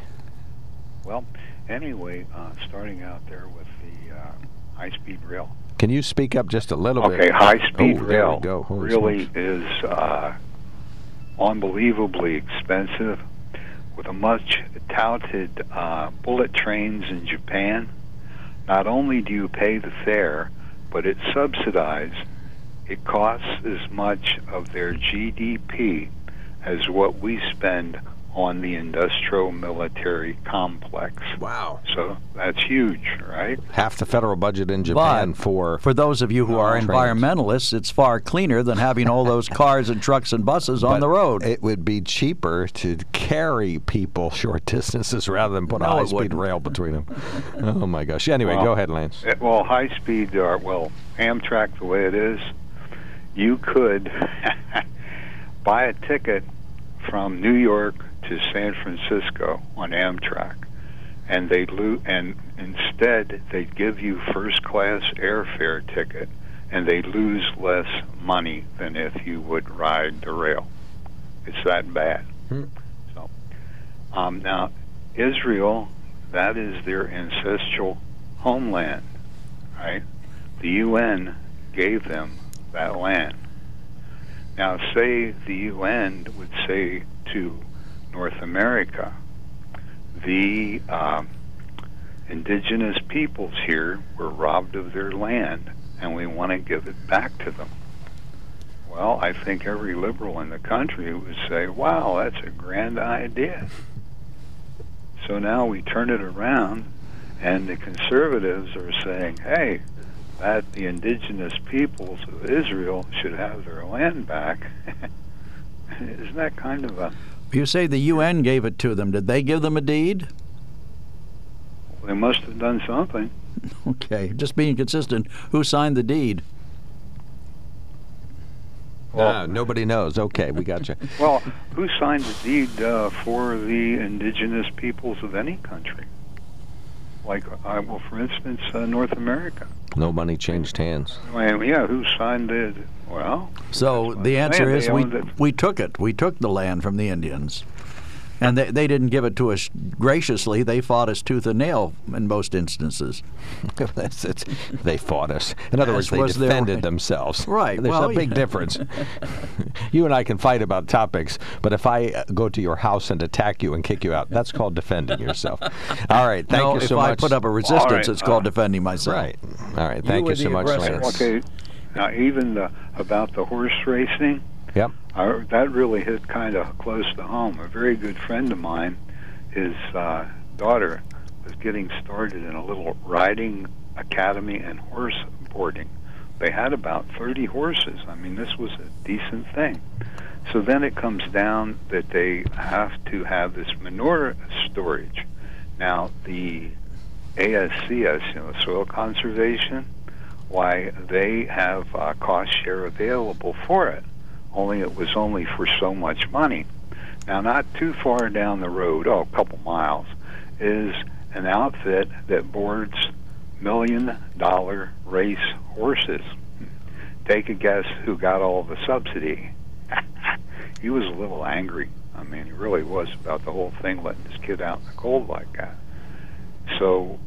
Well, anyway, uh, starting out there with the uh, high-speed rail. Can you speak up just a little bit? Okay, high-speed oh, there rail we go. Really smokes. is uh, unbelievably expensive. With a much touted uh, bullet trains in Japan, not only do you pay the fare, but it's subsidized. It costs as much of their GDP as what we spend on the industrial military complex. Wow. So that's huge, right? Half the federal budget in Japan But for for those of you who are trains. environmentalists, it's far cleaner than having all those cars and trucks and buses on But the road. It would be cheaper to carry people short distances *laughs* rather than put a No, it high speed rail between them. *laughs* oh my gosh. Anyway, Well, go ahead, Lance. Uh, Well, high speed, or well, Amtrak, the way it is, you could *laughs* buy a ticket from New York to San Francisco on Amtrak, and they lo- and instead they'd give you first class airfare ticket, and they lose less money than if you would ride the rail. It's that bad. Hmm. So, um, now Israel, that is their ancestral homeland, right? The UN gave them that land. Now, say the UN would say to North America, the um, indigenous peoples here were robbed of their land, and we want to give it back to them. Well, I think every liberal in the country would say, wow, that's a grand idea. So now we turn it around, and the conservatives are saying, hey, that the indigenous peoples of Israel should have their land back. *laughs* Isn't that kind of a. You say the UN gave it to them. Did they give them a deed? They must have done something. *laughs* Okay, just being consistent. Who signed the deed? Ah, nobody knows. Okay, we got you. *laughs* Well, who signed the deed uh, for the indigenous peoples of any country? Like, uh, well, for instance, uh, North America. No money changed hands. I mean, yeah, who signed it? Well, So the answer is we it. we took it. We took the land from the Indians, and they they didn't give it to us graciously. They fought us tooth and nail in most instances. *laughs* That's- it's- they fought us. In other words, they was their defended right. *laughs* themselves. Right, There's well, a big yeah. difference. *laughs* you and I can fight about topics, but if I uh, go to your house and attack you and kick you out, that's called defending yourself. All right. Thank no, you so if so I put up a resistance, right, it's called uh, defending myself. Right. All right. Thank were you, so much, aggressor. Lance. okay. Now, even the, about the horse racing, Yep. I, that really hit kind of close to home. A very good friend of mine, his uh, daughter was getting started in a little riding academy and horse boarding. They had about 30 horses. I mean, this was a decent thing. So then it comes down that they have to have this manure storage. Now, the ASCS, you know, soil conservation, why they have uh, cost share available for it. Only it was only for so much money. Now, not too far down the road, oh, a couple miles, is an outfit that boards million dollar race horses. Take a guess who got all the subsidy. *laughs* he was a little angry. I mean, he really was about the whole thing, letting his kid out in the cold like that. So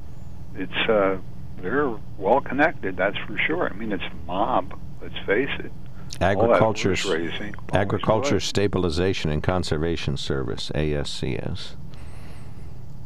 it's uh, they're well connected, that's for sure. I mean, it's a mob. Let's face it. Agriculture, raising, Agriculture Stabilization and Conservation Service, ASCS.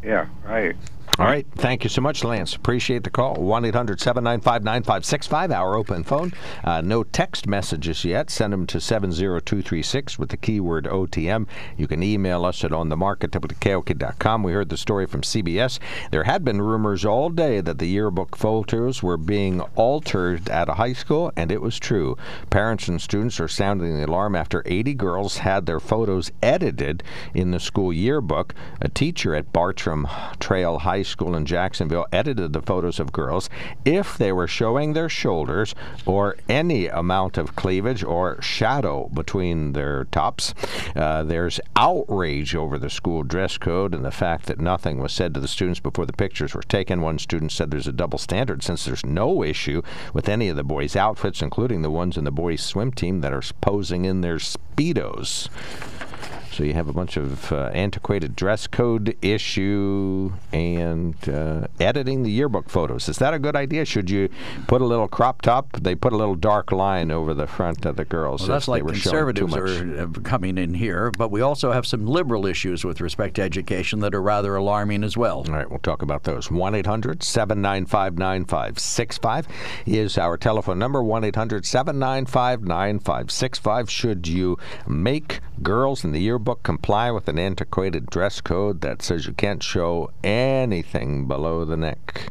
Yeah, right. All right. Thank you so much, Lance. Appreciate the call. 1 800 795 9565, our open phone. Uh, no text messages yet. Send them to 70236 with the keyword OTM. You can email us at onthemarket.com. We heard the story from CBS. There had been rumors all day that the yearbook photos were being altered at a high school, and it was true. Parents and students are sounding the alarm after 80 girls had their photos edited in the school yearbook. A teacher at Bartram Trail High School in Jacksonville edited the photos of girls if they were showing their shoulders or any amount of cleavage or shadow between their tops. Uh, there's outrage over the school dress code and the fact that nothing was said to the students before the pictures were taken. One student said there's a double standard since there's no issue with any of the boys' outfits, including the ones in the boys' swim team that are posing in their Speedos. So you have a bunch of uh, antiquated dress code issue and uh, editing the yearbook photos. Is that a good idea? Should you put a little crop top? They put a little dark line over the front of the girls. Well, that's like were showing too conservatives are uh, coming in here, but we also have some liberal issues with respect to education that are rather alarming as well. All right, we'll talk about those. 1 800 795 9565 is our telephone number. 1 800 795 9565. Should you make girls in the yearbook comply with an antiquated dress code that says you can't show anything below the neck?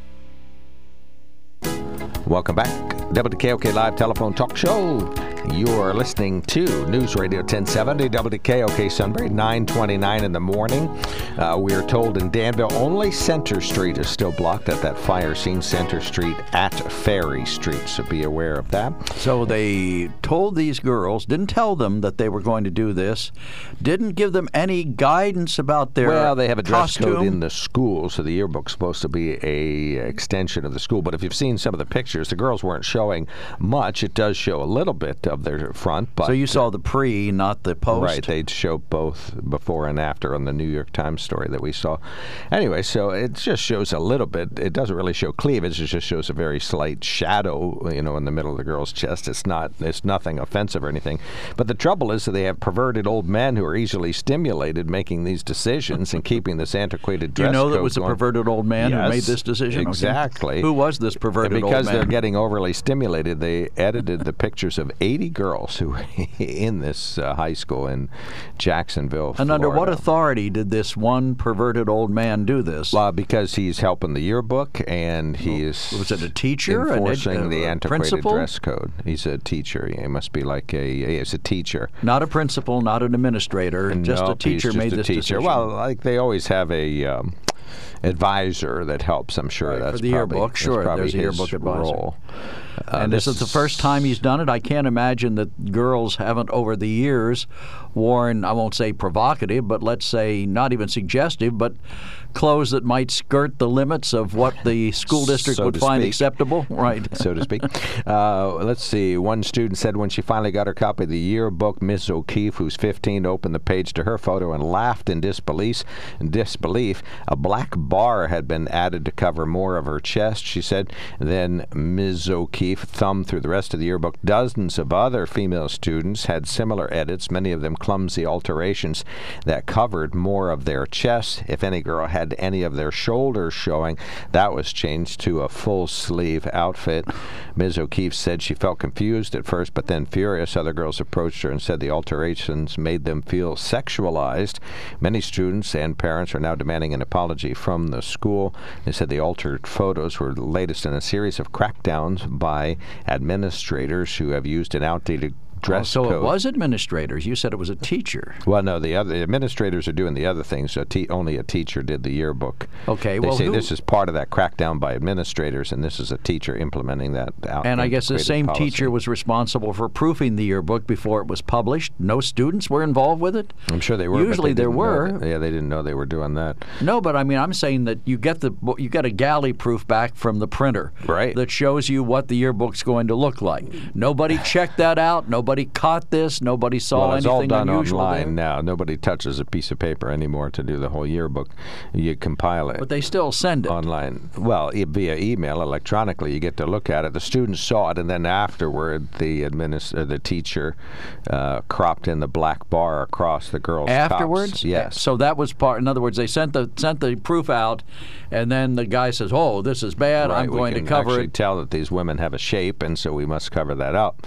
Welcome back. WKOK Live Telephone Talk Show. You are listening to News Radio 1070, WKOK Sunbury, 929 in the morning. Uh, we are told in Danville only Center Street is still blocked at that fire scene, Center Street at Ferry Street, so be aware of that. So they told these girls, didn't tell them that they were going to do this, didn't give them any guidance about their well, they have a dress costume. code in the school, so the yearbook's supposed to be a extension of the school. But if you've seen some of the pictures, the girls weren't showing much. It does show a little bit of their front, but so you saw the pre, not the post. Right, they'd show both before and after on the New York Times story that we saw. Anyway, so it just shows a little bit. It doesn't really show cleavage. It just shows a very slight shadow, you know, in the middle of the girl's chest. It's not. It's nothing offensive or anything. But the trouble is that they have perverted old men who are easily stimulated making these decisions and keeping this antiquated Do dress you know that was a perverted old man who made this decision? Okay. Exactly. Who was this perverted And because they're getting overly stimulated, they edited the pictures of 80 girls who *laughs* in this uh, high school in Jacksonville. and under what authority did this one perverted old man do this? Well, because he's helping the yearbook and he is was it a teacher, an ed- enforcing the antiquated principal? dress code. He's a teacher. He must be like a he's a teacher. Not a principal, not an administrator, just a Nope, he's teacher just made a this teacher. decision. Well, like they always have a. Um, advisor that helps. I'm sure that's for the probably, yearbook. Sure, there's a his yearbook advisor. role. Uh, and this is the first time he's done it. I can't imagine that girls haven't, over the years, worn, I won't say provocative, but let's say not even suggestive, but clothes that might skirt the limits of what the school district So would find speak. acceptable. *laughs* Right. so to speak. Uh, let's see. One student said when she finally got her copy of the yearbook, Miss O'Keefe, who's 15, opened the page to her photo and laughed in disbelief. In disbelief, a black bar had been added to cover more of her chest. She said. Then Ms. O'Keefe thumbed through the rest of the yearbook. Dozens of other female students had similar edits, many of them clumsy alterations that covered more of their chests. If any girl had any of their shoulders showing, that was changed to a full sleeve outfit. Ms. O'Keefe said she felt confused at first, but then furious. Other girls approached her and said the alterations made them feel sexualized. Many students and parents are now demanding an apology from the school. They said the altered photos were the latest in a series of crackdowns by administrators who have used an outdated dress so code. it was administrators. You said it was a teacher. Well, no, the other the administrators are doing the other things. Te- only a teacher did the yearbook. Okay, they well, say who- this is part of that crackdown by administrators, and this is a teacher implementing that. Out And I guess the same policy. teacher was responsible for proofing the yearbook before it was published. No students were involved with it. I'm sure they were. Usually they there were. that- Yeah, they didn't know they were doing that. No, but I mean, I'm saying that you get the you get a galley proof back from the printer, right? That shows you what the yearbook's going to look like. Nobody checked that out. Nobody caught this. Nobody saw well, it's anything all done online there. now. Nobody touches a piece of paper anymore to do the whole yearbook. You compile it. But they still send it online. Well, via email, electronically, you get to look at it. The students saw it, and then afterward, the administ- uh, the teacher uh, cropped in the black bar across the girl's tops. Afterwards, Yes. So that was part. In other words, they sent the sent the proof out, and then the guy says, "Oh, this is bad. Right, I'm going to can cover actually it." tell that these women have a shape, and so we must cover that up.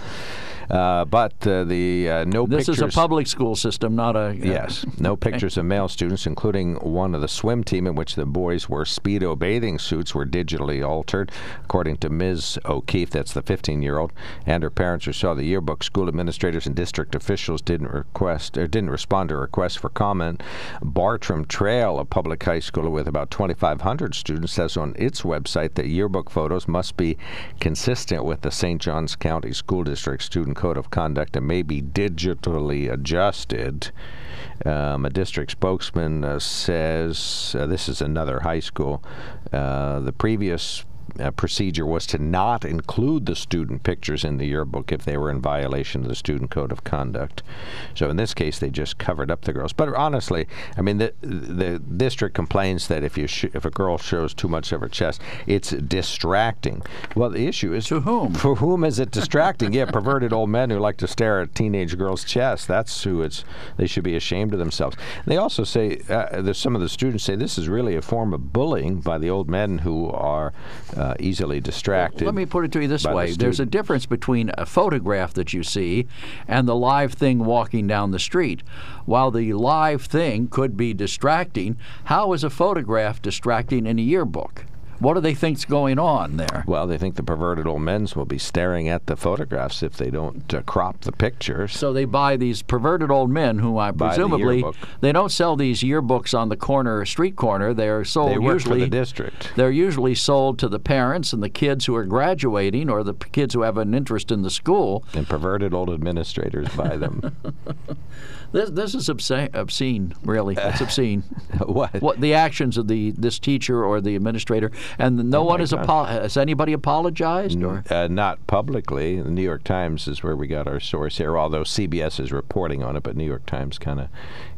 Uh, but uh, the uh, no This pictures. is a public school system, not a. Yes, no pictures of male students, including one of the swim team in which the boys wore Speedo bathing suits, were digitally altered. According to Ms. O'Keefe, that's the 15 year old, and her parents who saw the yearbook, school administrators and district officials didn't request or didn't respond to requests for comment. Bartram Trail, a public high school with about 2,500 students, says on its website that yearbook photos must be consistent with the St. Johns County School District Student Code of Conduct and may be digitally adjusted. Um, a district spokesman uh, says uh, this is another high school. Uh, the previous uh, procedure was to not include the student pictures in the yearbook if they were in violation of the student code of conduct. So in this case, they just covered up the girls. But honestly, I mean, the the district complains that if you sh- if a girl shows too much of her chest, it's distracting. Well, the issue is to whom? *laughs* For whom is it distracting? yeah, perverted old men who like to stare at teenage girls' chests. That's who it's. They should be ashamed of themselves. They also say uh, there's some of the students say this is really a form of bullying by the old men who are uh, Uh, easily distracted. Let me put it to you this by the way: there's a difference between a photograph that you see and the live thing walking down the street. While the live thing could be distracting, how is a photograph distracting in a yearbook? What do they think's going on there? Well, they think the perverted old men's will be staring at the photographs if they don't uh, crop the pictures. So they buy these perverted old men who I Buy presumably yearbook. they don't sell these yearbooks on the corner street corner. They're sold They usually the district. They're usually sold to the parents and the kids who are graduating or the p- kids who have an interest in the school. And perverted old administrators buy them. *laughs* This this is obscene, obscene really. It's obscene. *laughs* what? What the actions of the this teacher or the administrator and no Oh one has apo- has anybody apologized or Uh, not publicly. The New York Times is where we got our source here, although CBS is reporting on it, but New York Times kind of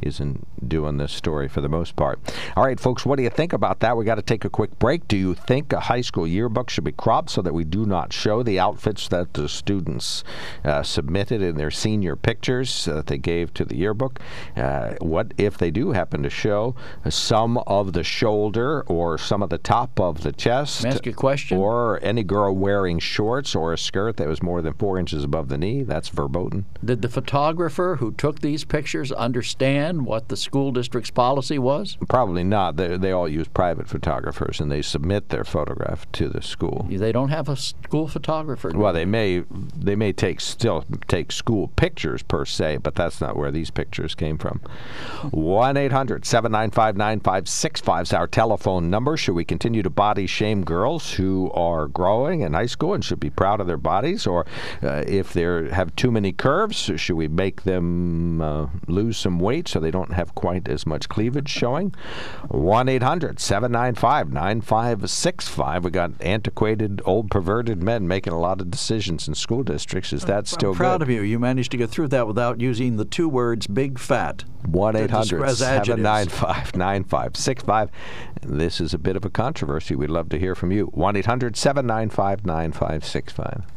isn't doing this story for the most part. All right, folks, what do you think about that? We got to take a quick break. Do you think a high school yearbook should be cropped so that we do not show the outfits that the students uh, submitted in their senior pictures uh, that they gave to the yearbook? Uh, what if they do happen to show some of the shoulder or some of the top of the chest. I ask a question? Or any girl wearing shorts or a skirt that was more than four inches above the knee. That's verboten. Did the photographer who took these pictures understand what the school district's policy was? Probably not. They, they all use private photographers and they submit their photograph to the school. They don't have a school photographer. Well, they may they may take still take school pictures per se, but that's not where these pictures came from. One 9565 is our telephone number. Should we continue to body shame girls who are growing in high school and should be proud of their bodies, or uh, if they have too many curves, should we make them uh, lose some weight so they don't have quite as much cleavage showing? 1 800 795 9565. We got antiquated, old, perverted men making a lot of decisions in school districts. Is that still I'm proud good? of you. You managed to get through that without using the two words "big fat." 1 to 800 describe as adjectives. 795 9565. This is a bit of a controversy. We'd love to hear from you. 1 800 795 9565.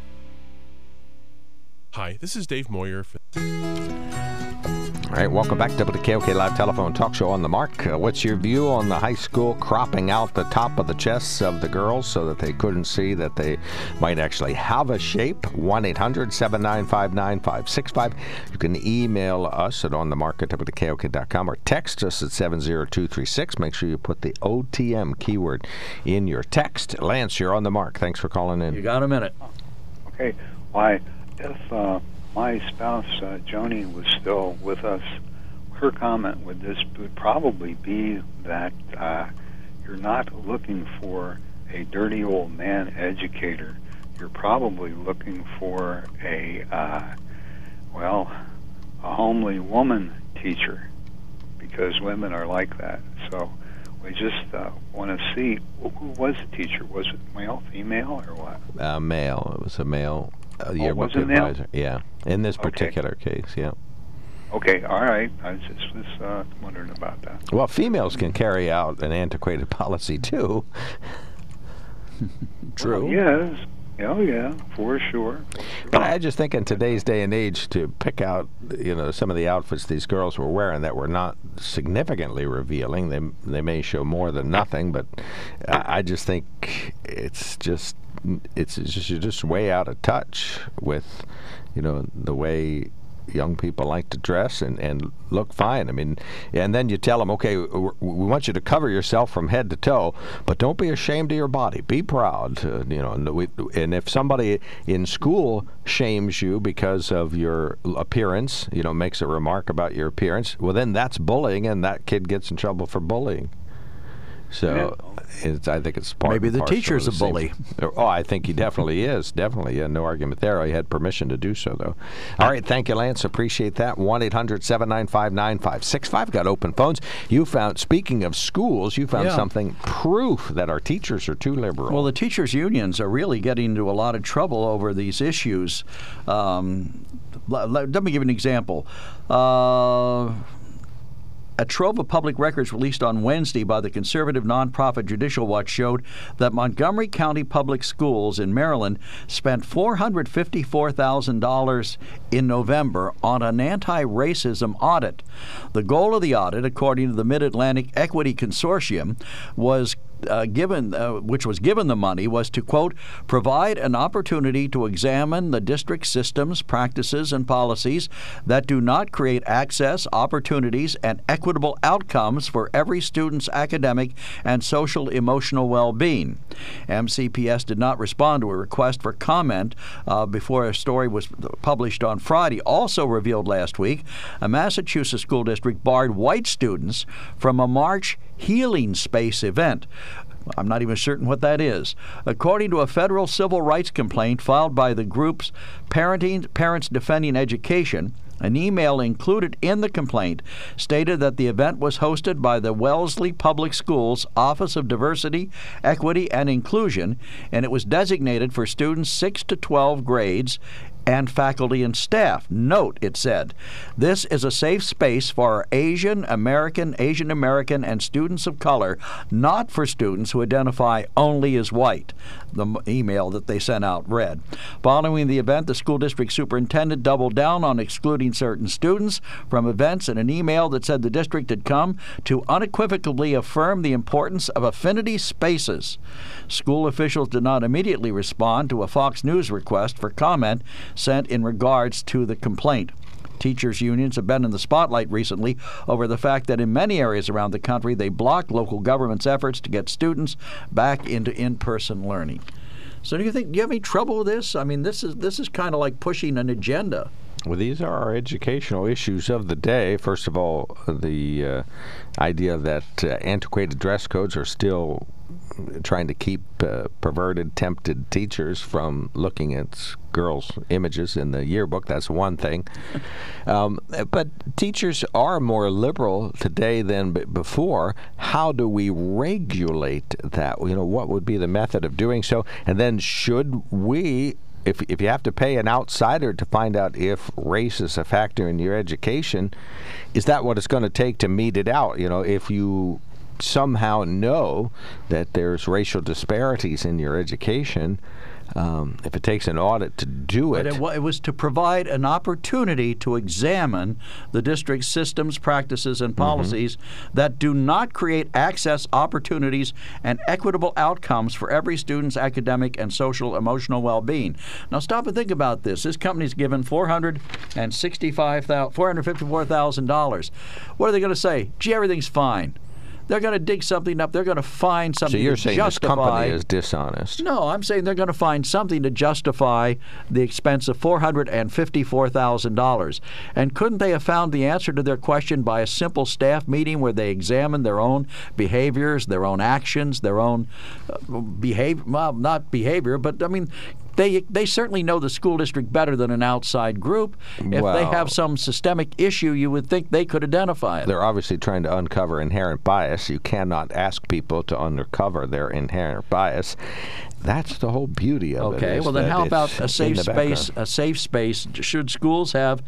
Hi, this is Dave Moyer. For- All right, welcome back to the KOK Live Telephone Talk Show on the Mark. Uh, what's your view on the high school cropping out the top of the chests of the girls so that they couldn't see that they might actually have a shape? 1 800 795 9565. You can email us at onthemark at WKOK.com or text us at 70236. Make sure you put the OTM keyword in your text. Lance, you're on the mark. Thanks for calling in. You got a minute. Okay. Why, if uh, my spouse, uh, Joni, was still with us, her comment would this would probably be that uh, you're not looking for a dirty old man educator. You're probably looking for a, uh, well, a homely woman teacher, because women are like that. So we just uh, want to see who was the teacher. Was it male, female, or what? Uh, male. It was a male Oh, yearbook was advisor. Yeah, in this Okay. particular case, yeah. Okay, all right. I just was uh, wondering about that. Well, females can carry out an antiquated *laughs* policy too. *laughs* True. Well, yes. Oh, yeah, for sure. But I just think in today's day and age to pick out, you know, some of the outfits these girls were wearing that were not significantly revealing. They they may show more than nothing, but I, I just think it's just it's just you're just way out of touch with, you know, the way young people like to dress and, and look fine. I mean, and then you tell them, okay, we want you to cover yourself from head to toe, but don't be ashamed of your body. Be proud. Uh, you know, and, we, and if somebody in school shames you because of your appearance, you know, makes a remark about your appearance, well, then that's bullying, and that kid gets in trouble for bullying. So it's, I think it's part Maybe the teacher's a same- bully. Oh, I think he definitely is. Definitely. Yeah, no argument there. He had permission to do so, though. All right. Thank you, Lance. Appreciate that. 1 800 795 9565. Got open phones. You found, speaking of schools, you found Yeah. something proof that our teachers are too liberal. Well, the teachers' unions are really getting into a lot of trouble over these issues. Um, l- l- let me give an example. Uh, a trove of public records released on Wednesday by the conservative nonprofit Judicial Watch showed that Montgomery County Public Schools in Maryland spent $454,000 in November on an anti racism audit. The goal of the audit, according to the Mid Atlantic Equity Consortium, was uh, given, uh, which was given the money, was to quote provide an opportunity to examine the district systems, practices, and policies that do not create access, opportunities, and equitable outcomes for every student's academic and social emotional well-being. MCPS did not respond to a request for comment uh, before a story was published on Friday. Also revealed last week, a Massachusetts school district barred white students from a March healing space event. I'm not even certain what that is. According to a federal civil rights complaint filed by the group's Parenting, Parents Defending Education, an email included in the complaint stated that the event was hosted by the Wellesley Public Schools Office of Diversity, Equity, and Inclusion, and it was designated for students 6 to 12 grades and faculty and staff. Note, it said, this is a safe space for Asian American, Asian American, and students of color, not for students who identify only as white. The email that they sent out read. Following the event, the school district superintendent doubled down on excluding certain students from events in an email that said the district had come to unequivocally affirm the importance of affinity spaces. School officials did not immediately respond to a Fox News request for comment sent in regards to the complaint. Teachers' unions have been in the spotlight recently over the fact that in many areas around the country they block local government's efforts to get students back into in-person learning. So do you think do you have any trouble with this? I mean, this is this is kind of like pushing an agenda. Well, these are our educational issues of the day. First of all, the uh, idea that uh, antiquated dress codes are still trying to keep uh, perverted, tempted teachers from looking at girls' images in the yearbook. That's one thing. *laughs* Um, but teachers are more liberal today than b- before. How do we regulate that? You know, what would be the method of doing so? And then should we if if you have to pay an outsider to find out if race is a factor in your education, is that what it's going to take to meet it out? You know, if you somehow know that there's racial disparities in your education, um, if it takes an audit to do it. But it, it, was to provide an opportunity to examine the district's systems, practices, and mm-hmm. policies mm-hmm. that do not create access opportunities and equitable outcomes for every student's academic and social emotional well-being. Now stop and think about this. This company's given $454,000. What are they going to say? Gee, everything's fine. They're going to dig something up. They're going to find something. So you're to saying justify. this company is dishonest? No, I'm saying they're going to find something to justify the expense of four hundred and fifty-four thousand dollars. And couldn't they have found the answer to their question by a simple staff meeting where they examined their own behaviors, their own actions, their own uh, behavior? Well, not behavior, but I mean, they they certainly know the school district better than an outside group. If well, they have some systemic issue, you would think they could identify it. They're obviously trying to uncover inherent bias. You cannot ask people to uncover their inherent bias. That's the whole beauty of okay, it. Okay, well then, how about a safe space? A safe space. Should schools have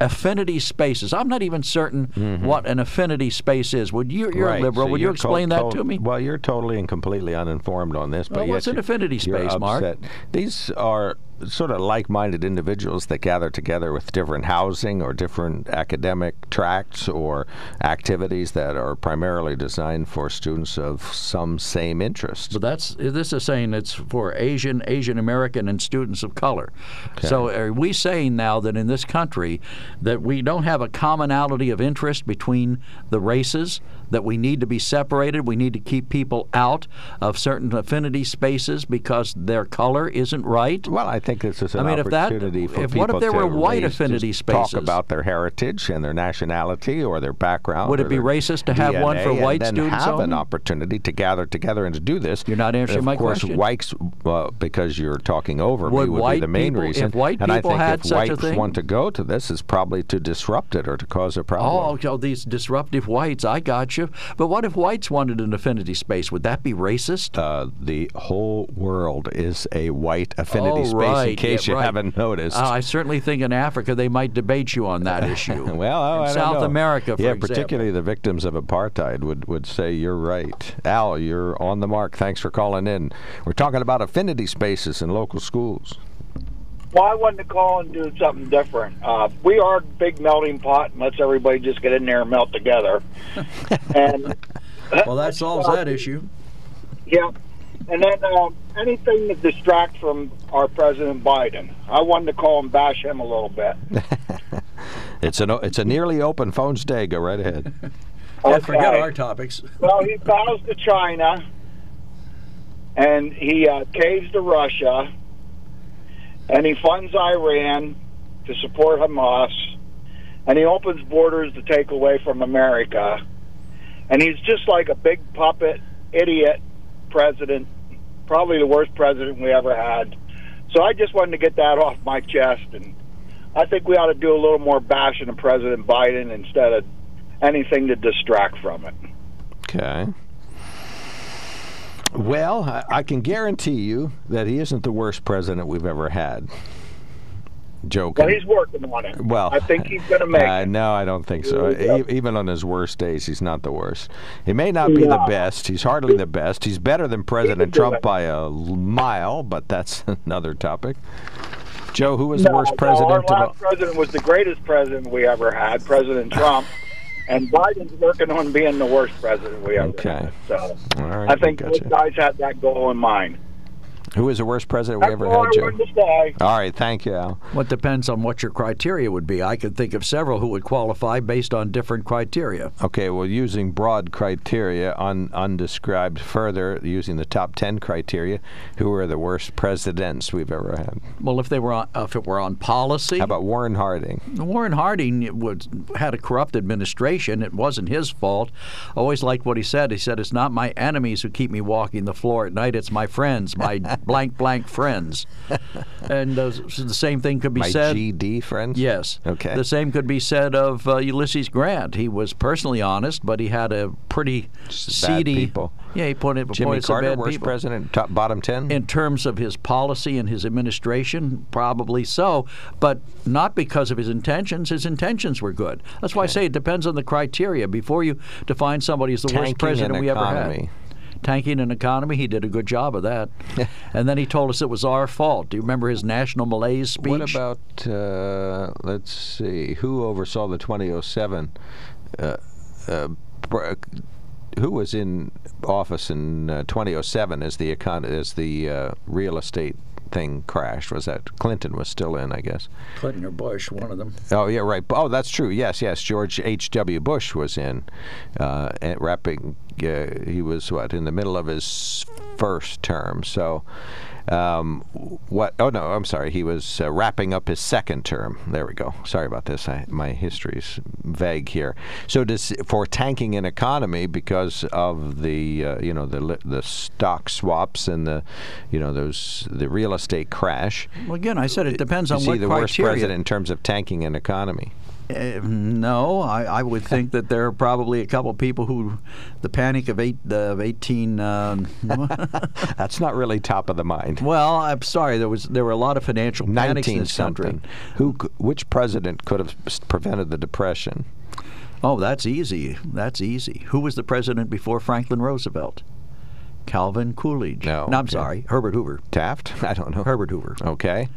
affinity spaces? I'm not even certain mm-hmm. what an affinity space is. Would you? You're right. a liberal. So Would you explain to- that to me? Well, you're totally and completely uninformed on this. But well, what's an affinity space, Mark? These are sort of like-minded individuals that gather together with different housing or different academic tracts or activities that are primarily designed for students of some same interest. But that's this is saying it's for Asian, Asian American, and students of color. Okay. So are we saying now that in this country that we don't have a commonality of interest between the races? that we need to be separated. We need to keep people out of certain affinity spaces because their color isn't right. Well, I think this is an I mean, opportunity if that, for if, people What if there were white affinity spaces? Talk about their heritage and their nationality or their background. Would it be racist to have DNA one for white and students? have only? an opportunity to gather together and to do this. You're not answering my question. of course, question. Whites, well, because you're talking over would me, would be the main people, reason. If white and people I think had if whites want to go to this, is probably to disrupt it or to cause a problem. Oh, oh, these disruptive whites. I got you. But what if whites wanted an affinity space. Would that be racist? Uh, the whole world is a white affinity oh, space, right. In case yeah, you right. haven't noticed. Uh, I certainly think in Africa they might debate you on that *laughs* issue. well, oh, in I South know. America, for yeah, example. particularly the victims of apartheid would, would say you're right. Al, you're on the mark. Thanks for calling in. We're talking about affinity spaces in local schools. Well, I wanted to call and do something different. Uh, we are a big melting pot, and let's everybody just get in there and melt together. *laughs* and well, that solves that issue. Yeah. And then uh, anything to distract from our President Biden. I wanted to call and bash him a little bit. *laughs* It's an it's a nearly open phones day. Go right ahead. *laughs* Yeah, forget our topics. *laughs* Well, he bows to China, and he uh, caves to Russia, and he funds Iran to support Hamas, and he opens borders to take away from America, and he's just like a big puppet, idiot president, probably the worst president we ever had. So I just wanted to get that off my chest, and I think we ought to do a little more bashing of President Biden instead of anything to distract from it. Okay. Well, I, can guarantee you that he isn't the worst president we've ever had. Joking. Well, he's working on it. Well, I think he's going to make Uh, it. no, I don't think so. Yeah. E- even on his worst days, he's not the worst. He may not be the best. He's hardly the best. He's better than President Trump it. by a mile, but that's *laughs* another topic. Joe, who was the worst no, president our last president was the greatest president we ever had, President *laughs* Trump. And Biden's working on being the worst president we ever had. Okay. had. So right, I think gotcha. both guys had that goal in mind. Who was the worst president we That's ever had, Joe? to say. All right, thank you, Al. What depends on what your criteria would be. I could think of several who would qualify based on different criteria. Okay, well, using broad criteria, un, undescribed further, using the top 10 criteria, who are the worst presidents we've ever had? Well, if they were on, if it were on policy, How about Warren Harding? Warren Harding was, had a corrupt administration. It wasn't his fault. Always liked what he said. He said, "It's not my enemies who keep me walking the floor at night. It's my friends, my blank blank friends." *laughs* And uh, so the same thing could be My said. GD friends? Yes. Okay. The same could be said of uh, Ulysses Grant. He was personally honest, but he had a pretty Bad seedy. people. Yeah, he pointed Jimmy pointed some Carter, bad worst people. president, top bottom 10? In terms of his policy and his administration, probably so, but not because of his intentions. His intentions were good. That's why I say it depends on the criteria. Before you define somebody as the Tanking worst president an we ever had. Tanking an economy, he did a good job of that. and then he told us it was our fault. Do you remember his national malaise speech? What about, uh, let's see, who oversaw the 2007? Uh, uh, who was in office in uh, 2007 as the econ- as the uh, real estate thing crashed? Was that Clinton was still in? I guess. Clinton or Bush, one of them. Oh yeah, right. Oh, that's true. Yes, yes. George H. W. Bush was in, uh, wrapping. Uh, he was what in the middle of his first term. So, um, what? Oh no, I'm sorry. He was uh, wrapping up his second term. There we go. Sorry about this. I, my history's vague here. So, does for tanking an economy because of the uh, you know the the stock swaps and the you know those the real estate crash. Well, again, I said it depends on Is what he the worst president in terms of tanking an economy? Uh, no, I, I would think that there are probably a couple of people who, the panic of eight of eighteen. Um, *laughs* That's not really top of the mind. well, I'm sorry. There was there were a lot of financial panics in 19 this country. something. Who? Which president could have prevented the depression? Oh, that's easy. That's easy. Who was the president before Franklin Roosevelt? Calvin Coolidge. No, I'm okay. sorry, Herbert Hoover. Taft? *laughs* I don't know. Herbert Hoover. Okay.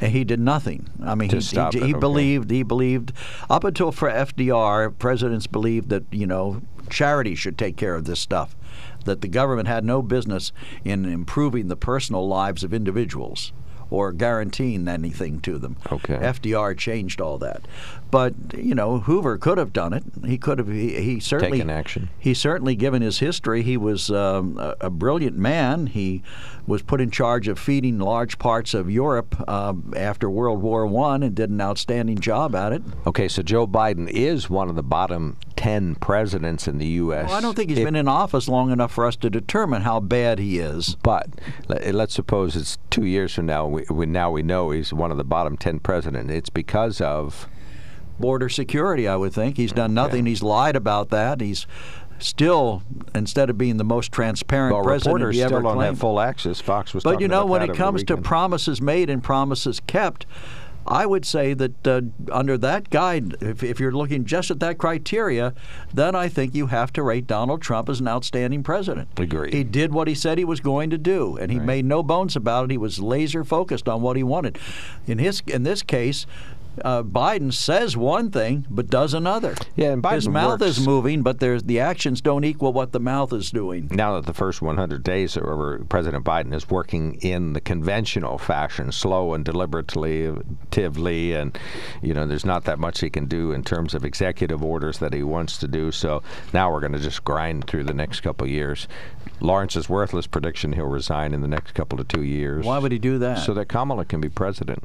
And he did nothing. I mean, he, he, he okay. believed he believed up until for FDR, presidents believed that you know charity should take care of this stuff, that the government had no business in improving the personal lives of individuals or guaranteeing anything to them. Okay. FDR changed all that, but you know Hoover could have done it. He could have. He, he certainly Taken action. he certainly, given his history, he was um, a, a brilliant man. He was put in charge of feeding large parts of Europe um, after World War One and did an outstanding job at it. Okay, so Joe Biden is one of the bottom 10 presidents in the U.S. Well, I don't think he's If- been in office long enough for us to determine how bad he is. But let, let's suppose it's two years from now. We, we now we know he's one of the bottom 10 president. It's because of Border security, I would think. He's done nothing. He's lied about that. He's still, instead of being the most transparent well, president reporters he ever still don't claimed. have full access. Fox was. But you know, when it comes to promises made and promises kept, I would say that uh, under that guide, if, if you're looking just at that criteria, then I think you have to rate Donald Trump as an outstanding president. Agreed. He did what he said he was going to do, and he made no bones about it. He was laser focused on what he wanted. In his, in this case. Uh, Biden says one thing but does another. Yeah, and Biden his mouth works- is moving, but there's the actions don't equal what the mouth is doing. now that the first 100 days are over, President Biden is working in the conventional fashion, slow and deliberatively, and you know, there's not that much he can do in terms of executive orders that he wants to do. So now we're going to just grind through the next couple of years. Lawrence's worthless prediction: he'll resign in the next couple of two years. Why would he do that? So that Kamala can be president.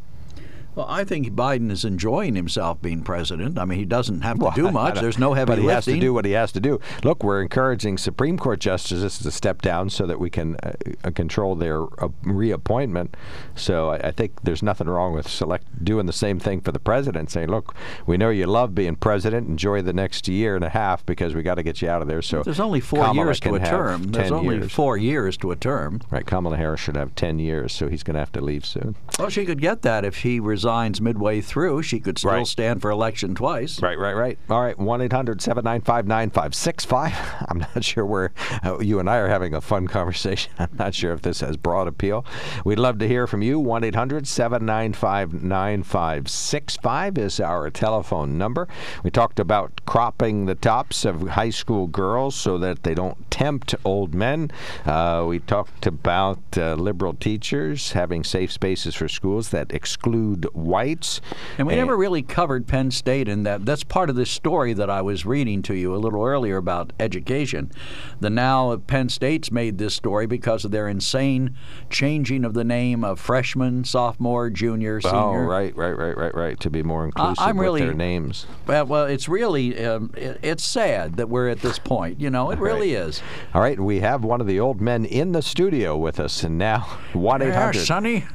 Well, I think Biden is enjoying himself being president. I mean, he doesn't have to do *laughs* much. There's no heavy But he has to do what he has to do. Look, we're encouraging Supreme Court justices to step down so that we can uh, control their uh, reappointment. So I, I think there's nothing wrong with select doing the same thing for the president, saying, "Look, we know you love being president. Enjoy the next year and a half because we got to get you out of there." So There's only four Kamala years to a term. There's only years. four years to a term. Right, Kamala Harris should have 10 years, so he's going to have to leave soon. Well, she could get that if he resigns midway through. She could still Right. stand for election twice. Right, right, right. All right, 1 800 795 9565. *laughs* I'm not sure where uh, you and I are having a fun conversation. *laughs* I'm not sure if this has broad appeal. We'd love to hear from you. 1 800 795 9565 is our telephone number. We talked about cropping the tops of high school girls so that they don't tempt old men. Uh, we talked about uh, liberal teachers having safe spaces for schools that exclude whites. And we never really covered Penn State in that. That's part of this story that I was reading to you a little earlier about education. The now Penn State's made this story because of their insane changing of the name of freshman, sophomore, junior, senior. Oh, right, right, right, right, right. To be more inclusive I'm with really- their names. Well, well, it's really um, it, it's sad that we're at this point. You know, it really is. All right, we have one of the old men in the studio with us, and now *laughs* 1 Yeah, 800 Sonny,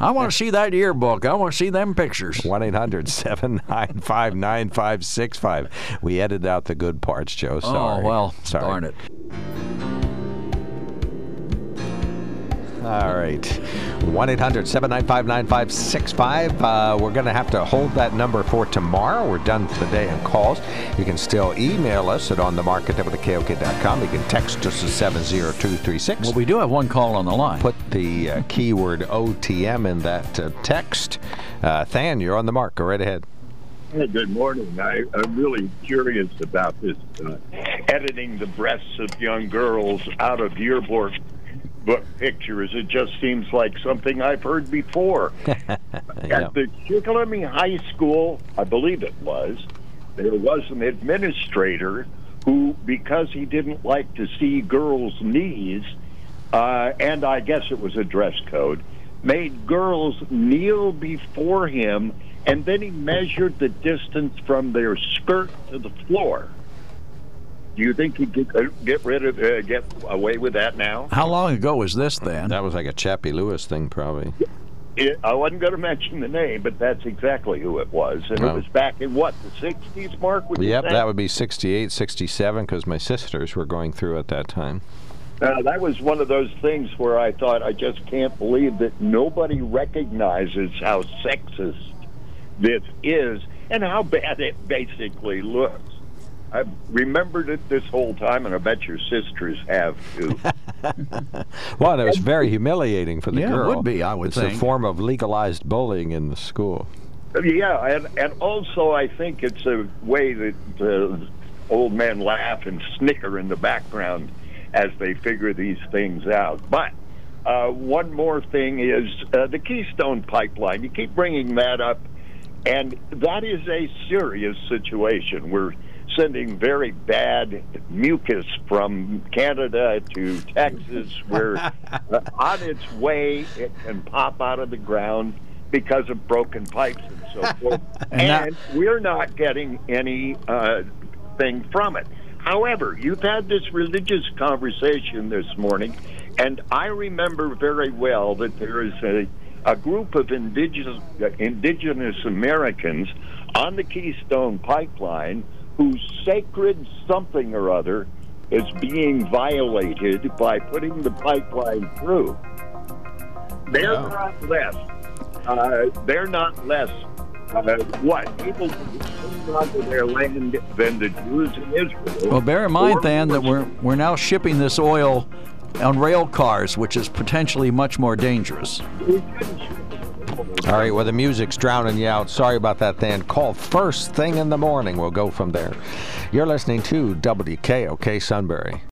I want to see that yearbook. I want to see them pictures. 1 800 795 9565. We edited out the good parts, Joe. Oh, Sorry. Oh well, Sorry. darn it. All right. 1 800 795 9565. Uh, We're going to have to hold that number for tomorrow. We're done for the day on calls. You can still email us at onthemarket.com. You can text us at 70236. Well, we do have one call on the line. Put the uh, keyword OTM in that uh, text. Uh, Dan, you're on the mark. Go right ahead. Hey, good morning. I, I'm really curious about this uh, editing the breasts of young girls out of yearbook book pictures. It just seems like something I've heard before. *laughs* At the Shikellamy High School, I believe it was, there was an administrator who, because he didn't like to see girls' knees, uh, and I guess it was a dress code, made girls kneel before him, and then he measured the distance from their skirt to the floor. Do you think he'd get, uh, get rid of, uh, get away with that now? How long ago was this then? That was like a Chappie Lewis thing, probably. It, I wasn't going to mention the name, but that's exactly who it was. And Oh. it was back in what, the 60s, Mark? Would you Yep, that would be 68, 67, because my sisters were going through at that time. Uh, that was one of those things where I thought, I just can't believe that nobody recognizes how sexist this is and how bad it basically looks. I've remembered it this whole time, and I bet your sisters have too. *laughs* Well, and it was very humiliating for the Yeah, it would be, I would it's think. a form of legalized bullying in the school. Yeah, and, and also I think it's a way that the old men laugh and snicker in the background as they figure these things out. But uh, one more thing is uh, the Keystone Pipeline. You keep bringing that up, and that is a serious situation. We're sending very bad mucus from Canada to Texas. We're uh, *laughs* on its way. It can pop out of the ground because of broken pipes and so *laughs* forth. And and that- we're not getting any uh, thing from it. However, you've had this religious conversation this morning, and I remember very well that there is a, a group of indigenous, uh, indigenous Americans on the Keystone Pipeline whose sacred something or other is being violated by putting the pipeline through. They're Wow. not less. Uh, they're not less. Uh, what people onto their land than the Jews in Israel. Well, bear in mind, then, that we're we're now shipping this oil on rail cars, which is potentially much more dangerous. We shouldn't ship. All right, well, the music's drowning you out. Sorry about that, Dan. Call first thing in the morning. We'll go from there. You're listening to WKOK Sunbury.